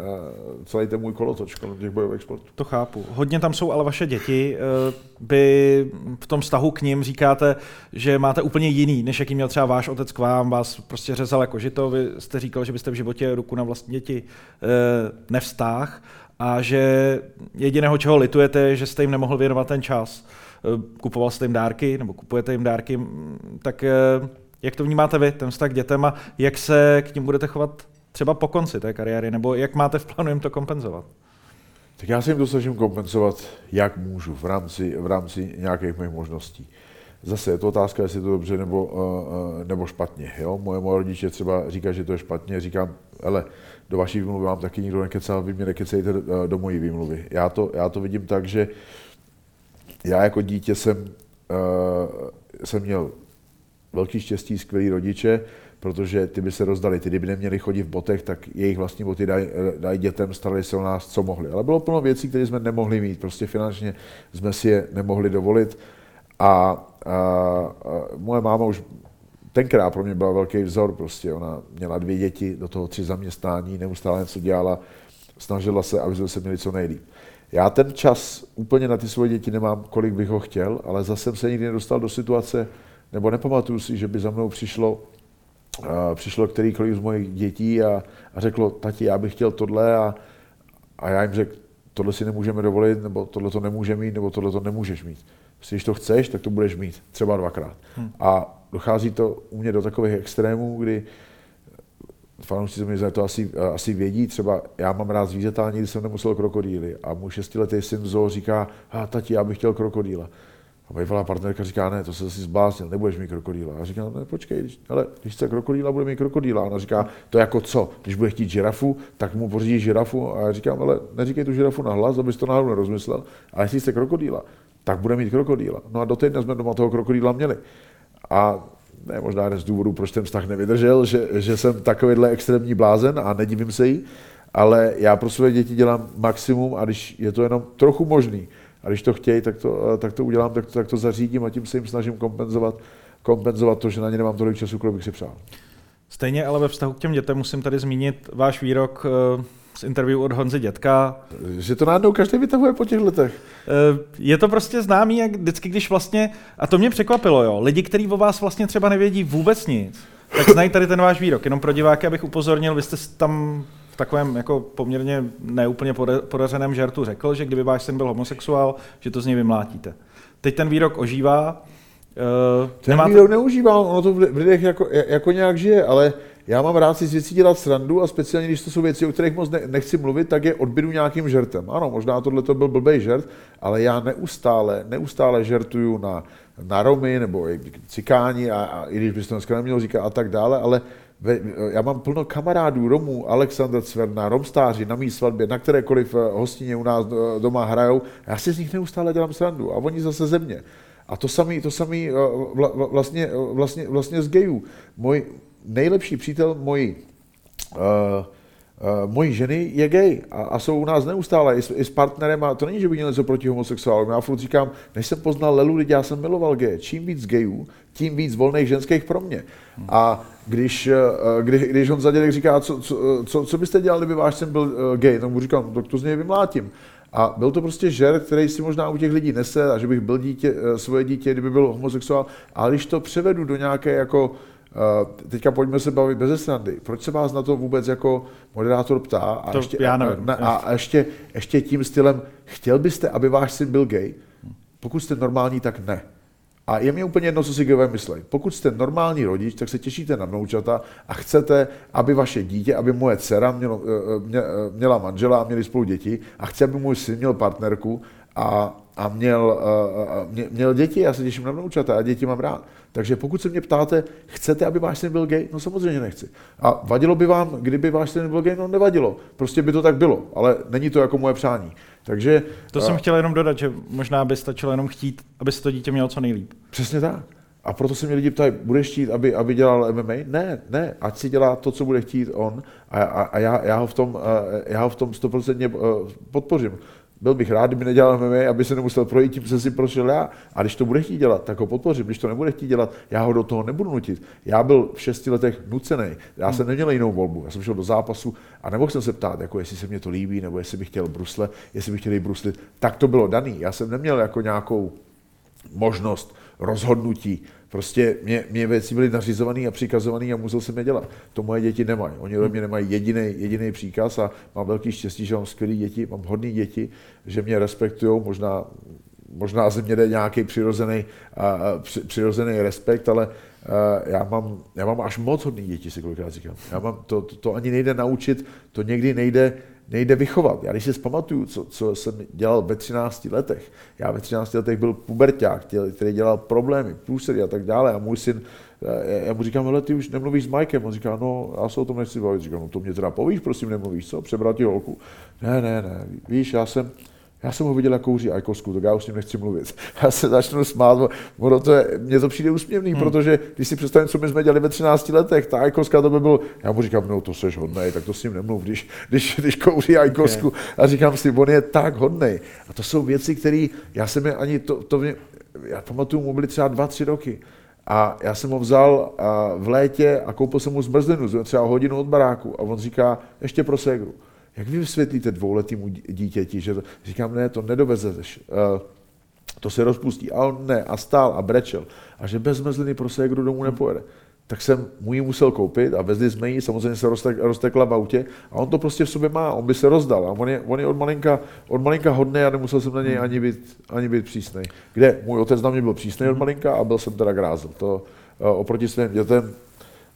S2: celý ten můj kolotoč kolem těch bojových sportů.
S1: To chápu. Hodně tam jsou ale vaše děti. Eh, Vy v tom vztahu k ním říkáte, že máte úplně jiný, než jaký měl třeba váš otec k vám, vás prostě řezal jako žito. Vy jste říkal, že byste v životě ruku na vlastní děti eh, nevstáh a že jediného, čeho litujete, že jste jim nemohl věnovat ten čas. Kupoval jste jim dárky, nebo kupujete jim dárky, tak jak to vnímáte vy, ten vztah k dětem a jak se k ním budete chovat třeba po konci té kariéry, nebo jak máte v plánu jim to kompenzovat?
S2: Tak já se jim to snažím kompenzovat, jak můžu, v rámci, v rámci nějakých mých možností. Zase je to otázka, jestli je to dobře nebo, uh, nebo špatně. Jo? Moje, moje rodiče třeba říká, že to je špatně, říkám, ale do vaší výmluvy vám taky nikdo nekecá, vy mě nekecejte do mojí výmluvy. Já to, já to vidím tak, že já jako dítě jsem, jsem měl velký štěstí, skvělí rodiče, protože ty by se rozdali. Ty, kdyby neměli chodit v botech, tak jejich vlastní boty dají daj dětem, starali se o nás, co mohli. Ale bylo plno věcí, které jsme nemohli mít. Prostě finančně jsme si je nemohli dovolit. A, a, a moje máma už tenkrát pro mě byla velký vzor, prostě ona měla dvě děti, do toho tři zaměstnání, neustále něco dělala, snažila se, aby jsme se měli co nejlíp. Já ten čas úplně na ty svoje děti nemám, kolik bych ho chtěl, ale zase jsem se nikdy nedostal do situace, nebo nepamatuju si, že by za mnou přišlo, uh, přišlo kterýkoliv z mojich dětí a, a řeklo, tati, já bych chtěl tohle a, a já jim řekl, tohle si nemůžeme dovolit, nebo tohle to nemůže mít, nebo tohle to nemůžeš mít. Prostě, když to chceš, tak to budeš mít, třeba dvakrát. Hmm. A dochází to u mě do takových extrémů, kdy fanoušci mě to asi, asi vědí, třeba já mám rád zvířata, nikdy jsem nemusel krokodýly a můj šestiletý syn Zo říká, a tati, já bych chtěl krokodýla. A bývalá partnerka říká, ne, to se asi zbláznil, nebudeš mít krokodýla. A říká, ne, počkej, když, ale když chce krokodýla, bude mít krokodýla. A ona říká, to jako co, když bude chtít žirafu, tak mu pořídí žirafu. A já říkám, ale neříkej tu žirafu na hlas, abys to náhodou nerozmyslel. A jestli chce krokodýla, tak bude mít krokodýla. No a do týdne jsme doma toho krokodýla měli. A ne, možná jeden z důvodů, proč ten vztah nevydržel, že, že jsem takovýhle extrémní blázen a nedivím se jí, ale já pro své děti dělám maximum a když je to jenom trochu možný, a když to chtějí, tak to, tak to udělám, tak to, tak to zařídím a tím se jim snažím kompenzovat, kompenzovat to, že na ně nemám tolik času, kolik bych si přál.
S1: Stejně ale ve vztahu k těm dětem musím tady zmínit váš výrok eh, z interview od Honzy Dětka.
S2: Že to najednou každý vytahuje po těch letech.
S1: Eh, je to prostě známý, jak vždycky, když vlastně, a to mě překvapilo, jo, lidi, kteří o vás vlastně třeba nevědí vůbec nic, tak znají tady ten váš výrok. Jenom pro diváky, abych upozornil, vy jste tam takovém jako poměrně neúplně podařeném žertu řekl, že kdyby váš syn byl homosexuál, že to z něj vymlátíte. Teď ten výrok ožívá.
S2: Uh, ten nemáte... výrok neužívá, ono to v lidech jako, jako nějak žije, ale já mám rád si z věcí dělat srandu a speciálně, když to jsou věci, o kterých moc nechci mluvit, tak je odbydu nějakým žertem. Ano, možná tohle to byl blbý žert, ale já neustále, neustále žertuju na, na Romy nebo cikáni a, a i když byste dneska neměl říkat a tak dále, ale já mám plno kamarádů Romů, Alexandr Cverna, Romstáři na mý svatbě, na kterékoliv eh, hostině u nás eh, doma hrajou. Já si z nich neustále dělám srandu a oni zase ze mě. A to samý, to samý eh, vlastně, vlastně, vlastně z gejů. Můj, nejlepší přítel mojí, uh, uh, mojí ženy je gay a, a jsou u nás neustále i s, i s partnerem a to není, že bych měl něco proti homosexuálům. Já furt říkám, než jsem poznal Lelu, lidi, já jsem miloval gay. Čím víc gayů, tím víc volných ženských pro mě. A když, uh, kdy, když on zadělek říká, co, co, co, co byste dělali, kdyby váš syn byl gay, tak mu říkám, tak to z něj vymlátím. A byl to prostě žer, který si možná u těch lidí nese, a že bych byl dítě, svoje dítě, kdyby byl homosexuál, ale když to převedu do nějaké jako Teďka pojďme se bavit bez srandy. Proč se vás na to vůbec jako moderátor ptá? A,
S1: to ještě, já nevím,
S2: a, a, a ještě, ještě tím stylem, chtěl byste, aby váš syn byl gay? Pokud jste normální, tak ne. A je mi úplně jedno, co si gayové myslí. Pokud jste normální rodič, tak se těšíte na vnoučata a chcete, aby vaše dítě, aby moje dcera mělo, eh, eh, eh, měla manžela a měli spolu děti a chce, aby můj syn měl partnerku a, a měl, mě, měl děti, já se těším na vnoučata a děti mám rád. Takže pokud se mě ptáte, chcete, aby váš syn byl gay? No samozřejmě nechci. A vadilo by vám, kdyby váš syn byl gay? No nevadilo. Prostě by to tak bylo, ale není to jako moje přání. Takže,
S1: to jsem a... chtěl jenom dodat, že možná by stačilo jenom chtít, aby se to dítě mělo co nejlíp.
S2: Přesně tak. A proto se mě lidi ptají, budeš chtít, aby, aby dělal MMA? Ne, ne, ať si dělá to, co bude chtít on a, a, a já, já, ho v tom, já ho v tom 100% podpořím. Byl bych rád, kdyby nedělal MMA, aby se nemusel projít tím, co si prošel já. A když to bude chtít dělat, tak ho podpořím. Když to nebude chtít dělat, já ho do toho nebudu nutit. Já byl v šesti letech nucený. Já jsem neměl jinou volbu. Já jsem šel do zápasu a nemohl jsem se ptát, jako jestli se mě to líbí, nebo jestli bych chtěl brusle, jestli bych chtěl bruslit. Tak to bylo daný. Já jsem neměl jako nějakou možnost rozhodnutí. Prostě mě, mě věci byly nařizované a přikazované a musel jsem je dělat. To moje děti nemají. Oni ode mě nemají jediný, jediný příkaz a mám velký štěstí, že mám skvělé děti, mám hodné děti, že mě respektují, možná, možná ze mě jde nějaký přirozený, uh, při, přirozený respekt, ale uh, já, mám, já mám až moc hodný děti, si kolikrát říkám. Já mám, to, to, to ani nejde naučit, to někdy nejde, nejde vychovat. Já když si zpamatuju, co, co jsem dělal ve 13 letech, já ve 13 letech byl puberták, který dělal problémy, průsedy a tak dále a můj syn, já mu říkám, ale ty už nemluvíš s Mikem, on říká, no já se o tom nechci bavit, říkám, no to mě teda povíš, prosím, nemluvíš, co, přebrat ti holku. Ne, ne, ne, víš, já jsem, já jsem ho viděl, jak kouří ajkosku, tak já už s ním nechci mluvit. Já se začnu smát, ono to je, mně to přijde úsměvný, hmm. protože když si představím, co my jsme dělali ve 13 letech, ta ajkoska to by byl, já mu říkám, no to seš hodnej, tak to s ním nemluv, když, když, když kouří ajkosku. Okay. A říkám si, on je tak hodnej. A to jsou věci, které, já jsem je ani, to, to mě, já pamatuju, mu byly třeba dva, tři roky. A já jsem ho vzal v létě a koupil jsem mu zmrzlinu, třeba hodinu od baráku. A on říká, ještě pro ségru. Jak vy vysvětlíte dvouletýmu dítěti, že říkám, ne, to nedovezeš, uh, to se rozpustí. A on ne, a stál a brečel. A že bez zmrzliny pro ségru domů nepojede tak jsem mu ji musel koupit a vezli jsme ji, samozřejmě se roztek, roztekla v autě a on to prostě v sobě má, on by se rozdal a on je, on je od, malinka, od malinka hodný a nemusel jsem na něj ani být, ani být přísný. Kde můj otec na mě byl přísný od malinka a byl jsem teda grázel. To uh, oproti svým dětem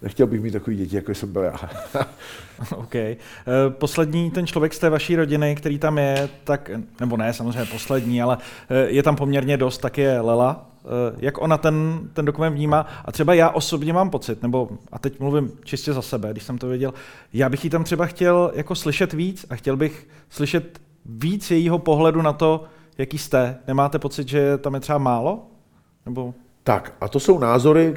S2: Nechtěl bych mít takový děti, jako jsem byl já.
S1: OK. Eh, poslední ten člověk z té vaší rodiny, který tam je, tak, nebo ne, samozřejmě poslední, ale eh, je tam poměrně dost, tak je Lela. Eh, jak ona ten, ten dokument vnímá? A třeba já osobně mám pocit, nebo, a teď mluvím čistě za sebe, když jsem to věděl, já bych ji tam třeba chtěl jako slyšet víc a chtěl bych slyšet víc jejího pohledu na to, jaký jste. Nemáte pocit, že tam je třeba málo? Nebo
S2: tak a to jsou názory,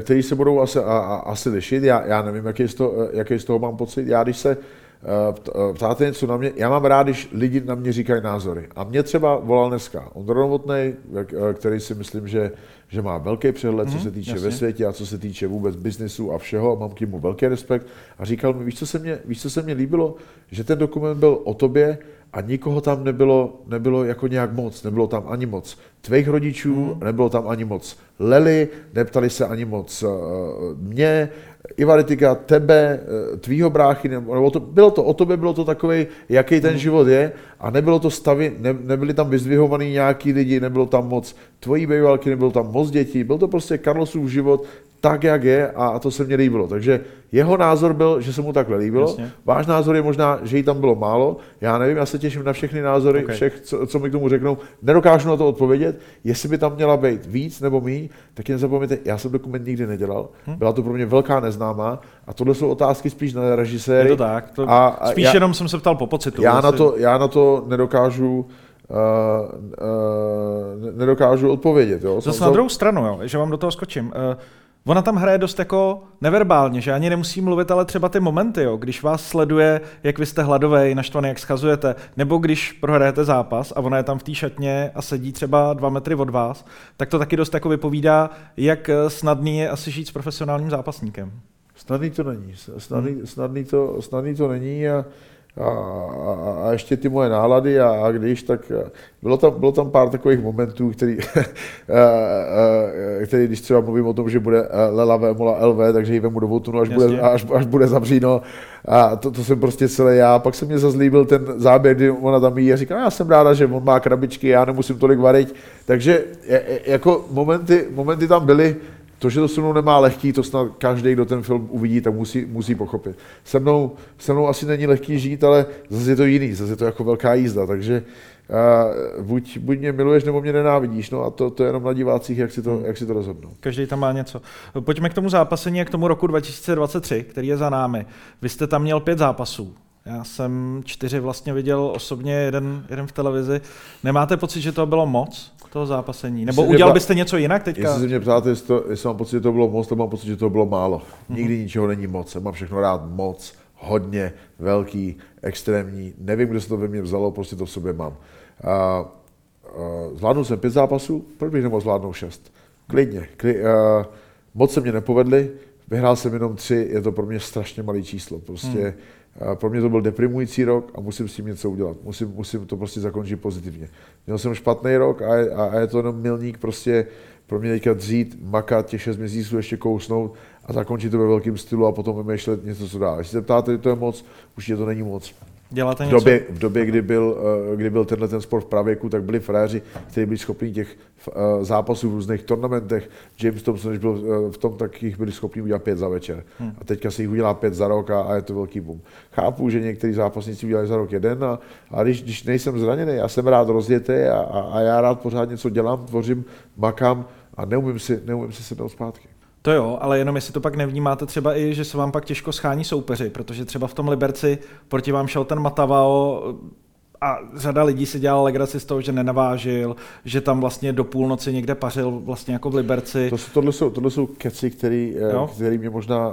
S2: které se budou asi, a, a, asi lišit. Já, já nevím, jaký z, toho, jaký z toho mám pocit. Já když se uh, ptáte něco na mě, já mám rád, když lidi na mě říkají názory. A mě třeba volal dneska Ondra Novotnej, eh, který si myslím, že, že má velký přehled, mm, co mhm, se týče jasně. ve světě a co se týče vůbec biznisu a všeho. A mám k němu velký respekt. A říkal mi, víš, co se mě, víš, co se mě líbilo? Že ten dokument byl o tobě a nikoho tam nebylo, nebylo jako nějak moc, nebylo tam ani moc tvých rodičů, hmm. nebylo tam ani moc Lely, neptali se ani moc uh, mě, Ivaritika, tebe, uh, tvýho bráchy, nebo, nebo to, bylo to o tobě, bylo to takový, jaký ten hmm. život je a nebylo to stavy, ne, nebyli tam vyzdvihovaný nějaký lidi, nebylo tam moc tvojí bývalky, nebylo tam moc dětí, byl to prostě Carlosův život, tak, jak je a to se mně líbilo. Takže jeho názor byl, že se mu takhle líbilo. Jasně. Váš názor je možná, že jí tam bylo málo. Já nevím, já se těším na všechny názory okay. všech, co, co mi k tomu řeknou. Nedokážu na to odpovědět. Jestli by tam měla být víc nebo míň, tak jen zapomeňte, já jsem dokument nikdy nedělal. Hm? Byla to pro mě velká neznámá a tohle jsou otázky spíš na režiséry.
S1: Je to tak. To a, a spíš já, jenom jsem se ptal po pocitu.
S2: Já na, to, já na to nedokážu Uh, uh, nedokážu odpovědět. Jo.
S1: Zase na druhou stranu, jo, že vám do toho skočím. Uh, Ona tam hraje dost jako neverbálně, že ani nemusí mluvit, ale třeba ty momenty, jo, když vás sleduje, jak vy jste hladový, naštvaný, jak schazujete, nebo když prohrajete zápas a ona je tam v té šatně a sedí třeba dva metry od vás, tak to taky dost jako vypovídá, jak snadný je asi žít s profesionálním zápasníkem.
S2: Snadný to není, snadný, hmm. snadný, to, snadný to není a a, a, a ještě ty moje nálady a, a když, tak bylo tam, bylo tam pár takových momentů, který, který, když třeba mluvím o tom, že bude Lela Vémola LV, takže ji vemu do Votunu, až, bude, až, až bude zavříno. A to, to jsem prostě celé já. Pak se mě zazlíbil ten záběr, kdy ona tam jí a říká, já jsem ráda, že on má krabičky, já nemusím tolik varit. Takže jako momenty, momenty tam byly, to, že to se mnou nemá lehký, to snad každý, kdo ten film uvidí, tak musí, musí pochopit. Se mnou, se mnou asi není lehký žít, ale zase je to jiný, zase je to jako velká jízda, takže uh, buď, buď mě miluješ, nebo mě nenávidíš, no a to, to je jenom na divácích, jak si to, jak si to rozhodnou.
S1: Každý tam má něco. Pojďme k tomu zápasení a k tomu roku 2023, který je za námi. Vy jste tam měl pět zápasů. Já jsem čtyři vlastně viděl osobně, jeden, jeden v televizi. Nemáte pocit, že to bylo moc, toho zápasení? Nebo udělal mě, byste něco jinak teďka?
S2: Jestli se mě ptáte, jestli, to, jestli mám pocit, že to bylo moc, to mám pocit, že to bylo málo. Mm-hmm. Nikdy ničeho není moc. Já mám všechno rád moc, hodně, velký, extrémní. Nevím, kde se to ve mně vzalo, prostě to v sobě mám. A, a, zvládnul jsem pět zápasů, proč bych nemohl zvládnout šest? Klidně. Kli, a, moc se mě nepovedly, vyhrál jsem jenom tři, je to pro mě strašně malý číslo. Prostě hmm pro mě to byl deprimující rok a musím s tím něco udělat. Musím, musím to prostě zakončit pozitivně. Měl jsem špatný rok a je, a je to jenom milník prostě pro mě teďka dřít, makat těch 6 měsíců, ještě kousnout a zakončit to ve velkém stylu a potom vymýšlet něco, co dál. Jestli se ptáte, to je moc, určitě to není moc.
S1: Děláte
S2: v době, v době kdy, byl, eh, kdy byl tenhle ten sport v pravěku, tak byli fréři, kteří byli schopni těch eh, zápasů v různých tournamentech. James Thompson, když byl eh, v tom, tak jich byli schopni udělat pět za večer. Hmm. A teďka se jich udělá pět za rok a, a je to velký boom. Chápu, že někteří zápasníci udělají za rok jeden a, a když, když nejsem zraněný, já jsem rád rozjetý a, a, a já rád pořád něco dělám, tvořím, makám a neumím si, neumím si sednout zpátky.
S1: To jo, ale jenom jestli to pak nevnímáte třeba i, že se vám pak těžko schání soupeři, protože třeba v tom Liberci proti vám šel ten Matavao a řada lidí si dělala legraci z toho, že nenavážil, že tam vlastně do půlnoci někde pařil vlastně jako v Liberci.
S2: To, tohle, jsou, tohle jsou keci, který, eh, který mě možná,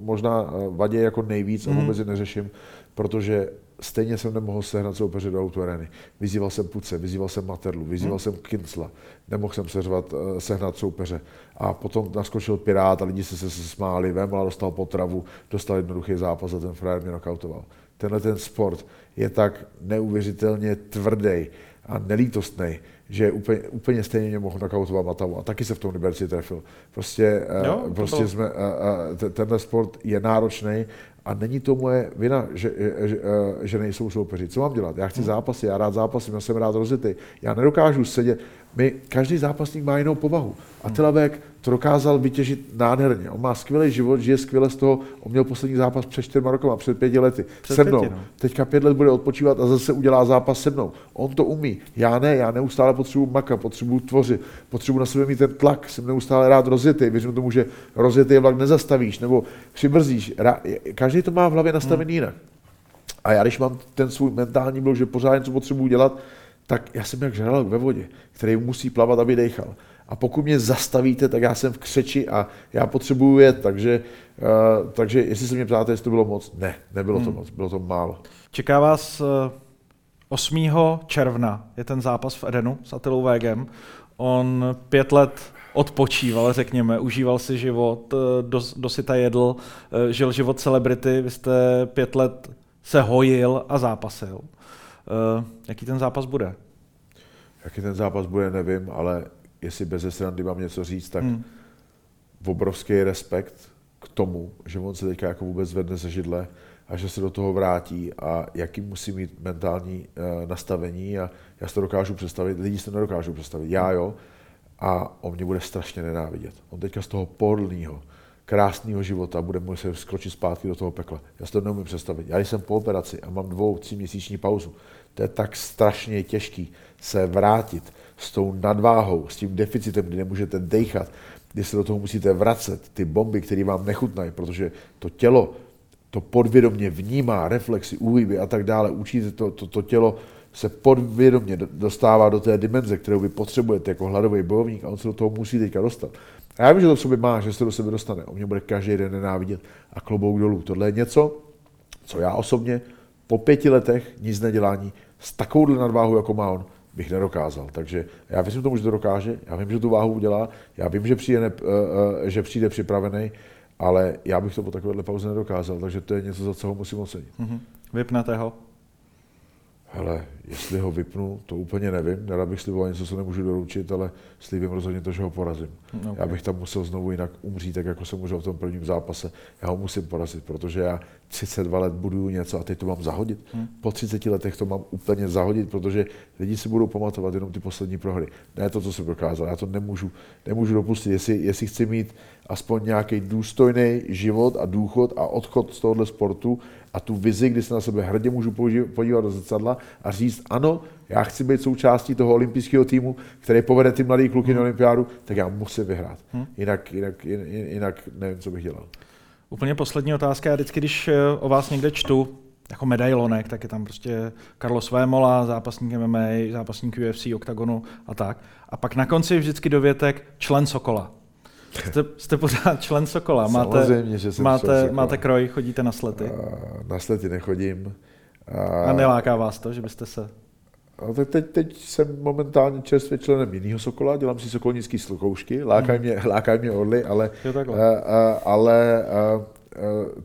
S2: možná vadí jako nejvíc a mhm. vůbec je neřeším, protože stejně jsem nemohl sehnat soupeře do autoareny. Vyzýval jsem Puce, vyzýval jsem Materlu, vyzýval hmm. jsem Kincla, nemohl jsem seřvat, eh, sehnat soupeře. A potom naskočil Pirát a lidi se, se, se smáli, Vémola dostal potravu, dostal jednoduchý zápas a ten frajer mě nokautoval. Tenhle ten sport je tak neuvěřitelně tvrdý a nelítostný, že úplně, úplně stejně mě mohl nakautovat Matavu. A taky se v tom Liberci trefil. Prostě, eh, jo, prostě jsme, uh, tenhle sport je náročný a není to moje vina, že, že, že nejsou soupeři. Co mám dělat? Já chci hmm. zápasy, já rád zápasím, já jsem rád rozjetý. Já nedokážu sedět. My, každý zápasník má jinou povahu. A hmm. Telebek to dokázal vytěžit nádherně. On má skvělý život, žije skvěle z toho. On měl poslední zápas před čtyřma rokama, před pěti lety. Před se mnou. Pěti, no. Teďka pět let bude odpočívat a zase udělá zápas se mnou. On to umí. Já ne, já neustále potřebuji maka, potřebuji tvořit, potřebuji na sebe mít ten tlak, jsem neustále rád rozjetý. Věřím tomu, že rozjetý vlak nezastavíš nebo přibrzdíš. Každý to má v hlavě nastavený hmm. jinak. A já, když mám ten svůj mentální blok, že pořád něco potřebuji dělat, tak já jsem jak žralok ve vodě, který musí plavat, aby dechal. A pokud mě zastavíte, tak já jsem v křeči a já potřebuju jet, takže, uh, takže jestli se mě ptáte, jestli to bylo moc, ne, nebylo hmm. to moc, bylo to málo.
S1: Čeká vás 8. Eh, června, je ten zápas v Edenu s Atilou Vegem. On pět let odpočíval, řekněme, užíval si život, eh, dos, dosyta jedl, žil život celebrity, vy jste pět let se hojil a zápasil. Jaký ten zápas bude?
S2: Jaký ten zápas bude, nevím, ale jestli bez srandy mám něco říct, tak hmm. obrovský respekt k tomu, že on se teďka jako vůbec vedne ze židle a že se do toho vrátí a jaký musí mít mentální uh, nastavení a já si to dokážu představit, lidi si to nedokážou představit, já jo, a on mě bude strašně nenávidět. On teďka z toho pohodlného, krásného života bude muset skročit zpátky do toho pekla. Já si to neumím představit. Já jsem po operaci a mám dvou, tří měsíční pauzu. To je tak strašně těžký se vrátit s tou nadváhou, s tím deficitem, kdy nemůžete dechat, kdy se do toho musíte vracet, ty bomby, které vám nechutnají, protože to tělo to podvědomě vnímá, reflexy, úhyby a tak dále, učíte to, to, to tělo se podvědomě dostává do té dimenze, kterou vy potřebujete jako hladový bojovník a on se do toho musí teďka dostat. A já vím, že to v sobě má, že se do sebe dostane. On mě bude každý den nenávidět a klobouk dolů. Tohle je něco, co já osobně po pěti letech nic nedělání s takovouhle nadváhou, jako má on, bych nedokázal. Takže já věřím tomu, že to dokáže, já vím, že tu váhu udělá, já vím, že přijde, ne, eh, že přijde připravený, ale já bych to po takovéhle pauze nedokázal, takže to je něco, za co ho musím ocenit. Mm-hmm.
S1: Vypnete ho?
S2: Hele, jestli ho vypnu, to úplně nevím. Nerad bych sliboval něco, co nemůžu doručit, ale slíbím rozhodně to, že ho porazím. Okay. Já bych tam musel znovu jinak umřít, tak jako jsem umřel v tom prvním zápase. Já ho musím porazit, protože já 32 let buduju něco a teď to mám zahodit. Hmm. Po 30 letech to mám úplně zahodit, protože lidi si budou pamatovat jenom ty poslední prohry. Ne to, co jsem dokázal. Já to nemůžu, nemůžu dopustit. Jestli, jestli chci mít aspoň nějaký důstojný život a důchod a odchod z tohohle sportu a tu vizi, kdy se na sebe hrdě můžu podívat do zrcadla a říct, ano, já chci být součástí toho olympijského týmu, který povede ty mladé kluky hmm. na olympiádu, tak já musím vyhrát. Hmm. Jinak, jinak, jinak nevím, co bych dělal.
S1: Úplně poslední otázka. Já vždycky, když eh, o vás někde čtu, jako medailonek, tak je tam prostě Carlos Vémola, zápasník MMA, zápasník UFC, OKTAGONu a tak. A pak na konci vždycky dovětek člen Sokola. Jste, jste pořád člen Sokola. Máte,
S2: Samozřejmě, že jsem
S1: máte, Sokola. máte kroj, chodíte na slety?
S2: na slety nechodím.
S1: A, a neláká vás to, že byste se...
S2: No, tak teď, teď jsem momentálně čerstvě členem jiného Sokola, dělám si sokolnický slukoušky, lákají hmm. mě, lákaj mě orly, ale, a, a, ale a,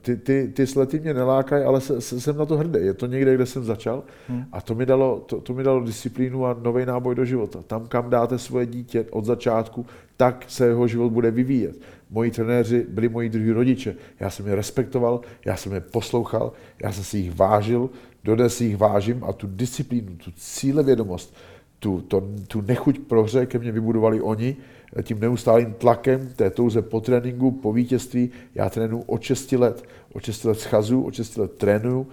S2: ty, ty, ty slety mě nelákají, ale se, se, jsem na to hrdý. Je to někde, kde jsem začal hmm. a to mi dalo, to, to mi dalo disciplínu a nový náboj do života. Tam, kam dáte svoje dítě od začátku, tak se jeho život bude vyvíjet. Moji trenéři byli moji druhý rodiče. Já jsem je respektoval, já jsem je poslouchal, já jsem si jich vážil, dodnes si jich vážím a tu disciplínu, tu cílevědomost, tu, to, tu nechuť pro hře ke mně vybudovali oni, tím neustálým tlakem té touze po tréninku, po vítězství. Já trénu od 6 let. Od 6 let schazu, od 6 let trénuju.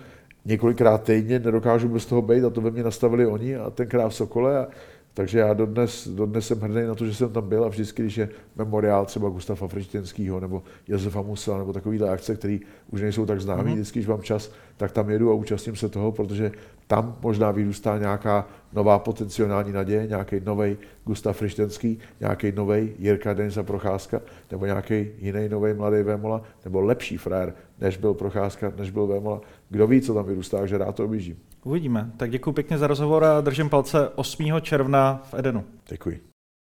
S2: Několikrát týdně nedokážu bez toho být a to ve mně nastavili oni a tenkrát v Sokole. A Takže já dodnes, dodnes jsem hrdý na to, že jsem tam byl a vždycky, když je memoriál třeba Gustafa Frištěnského nebo Josefa Musela nebo takovýhle akce, které už nejsou tak známý, mm-hmm. vždycky, když mám čas, tak tam jedu a účastním se toho, protože tam možná vyrůstá nějaká nová potenciální naděje, nějaký nový Gustav Frištenský, nějaký nový Jirka Denisa Procházka, nebo nějaký jiný nový mladý Vémola, nebo lepší frér, než byl Procházka, než byl Vémola. Kdo ví, co tam vyrůstá, že rád to objíždím.
S1: Uvidíme. Tak děkuji pěkně za rozhovor a držím palce 8. června v Edenu.
S2: Děkuji.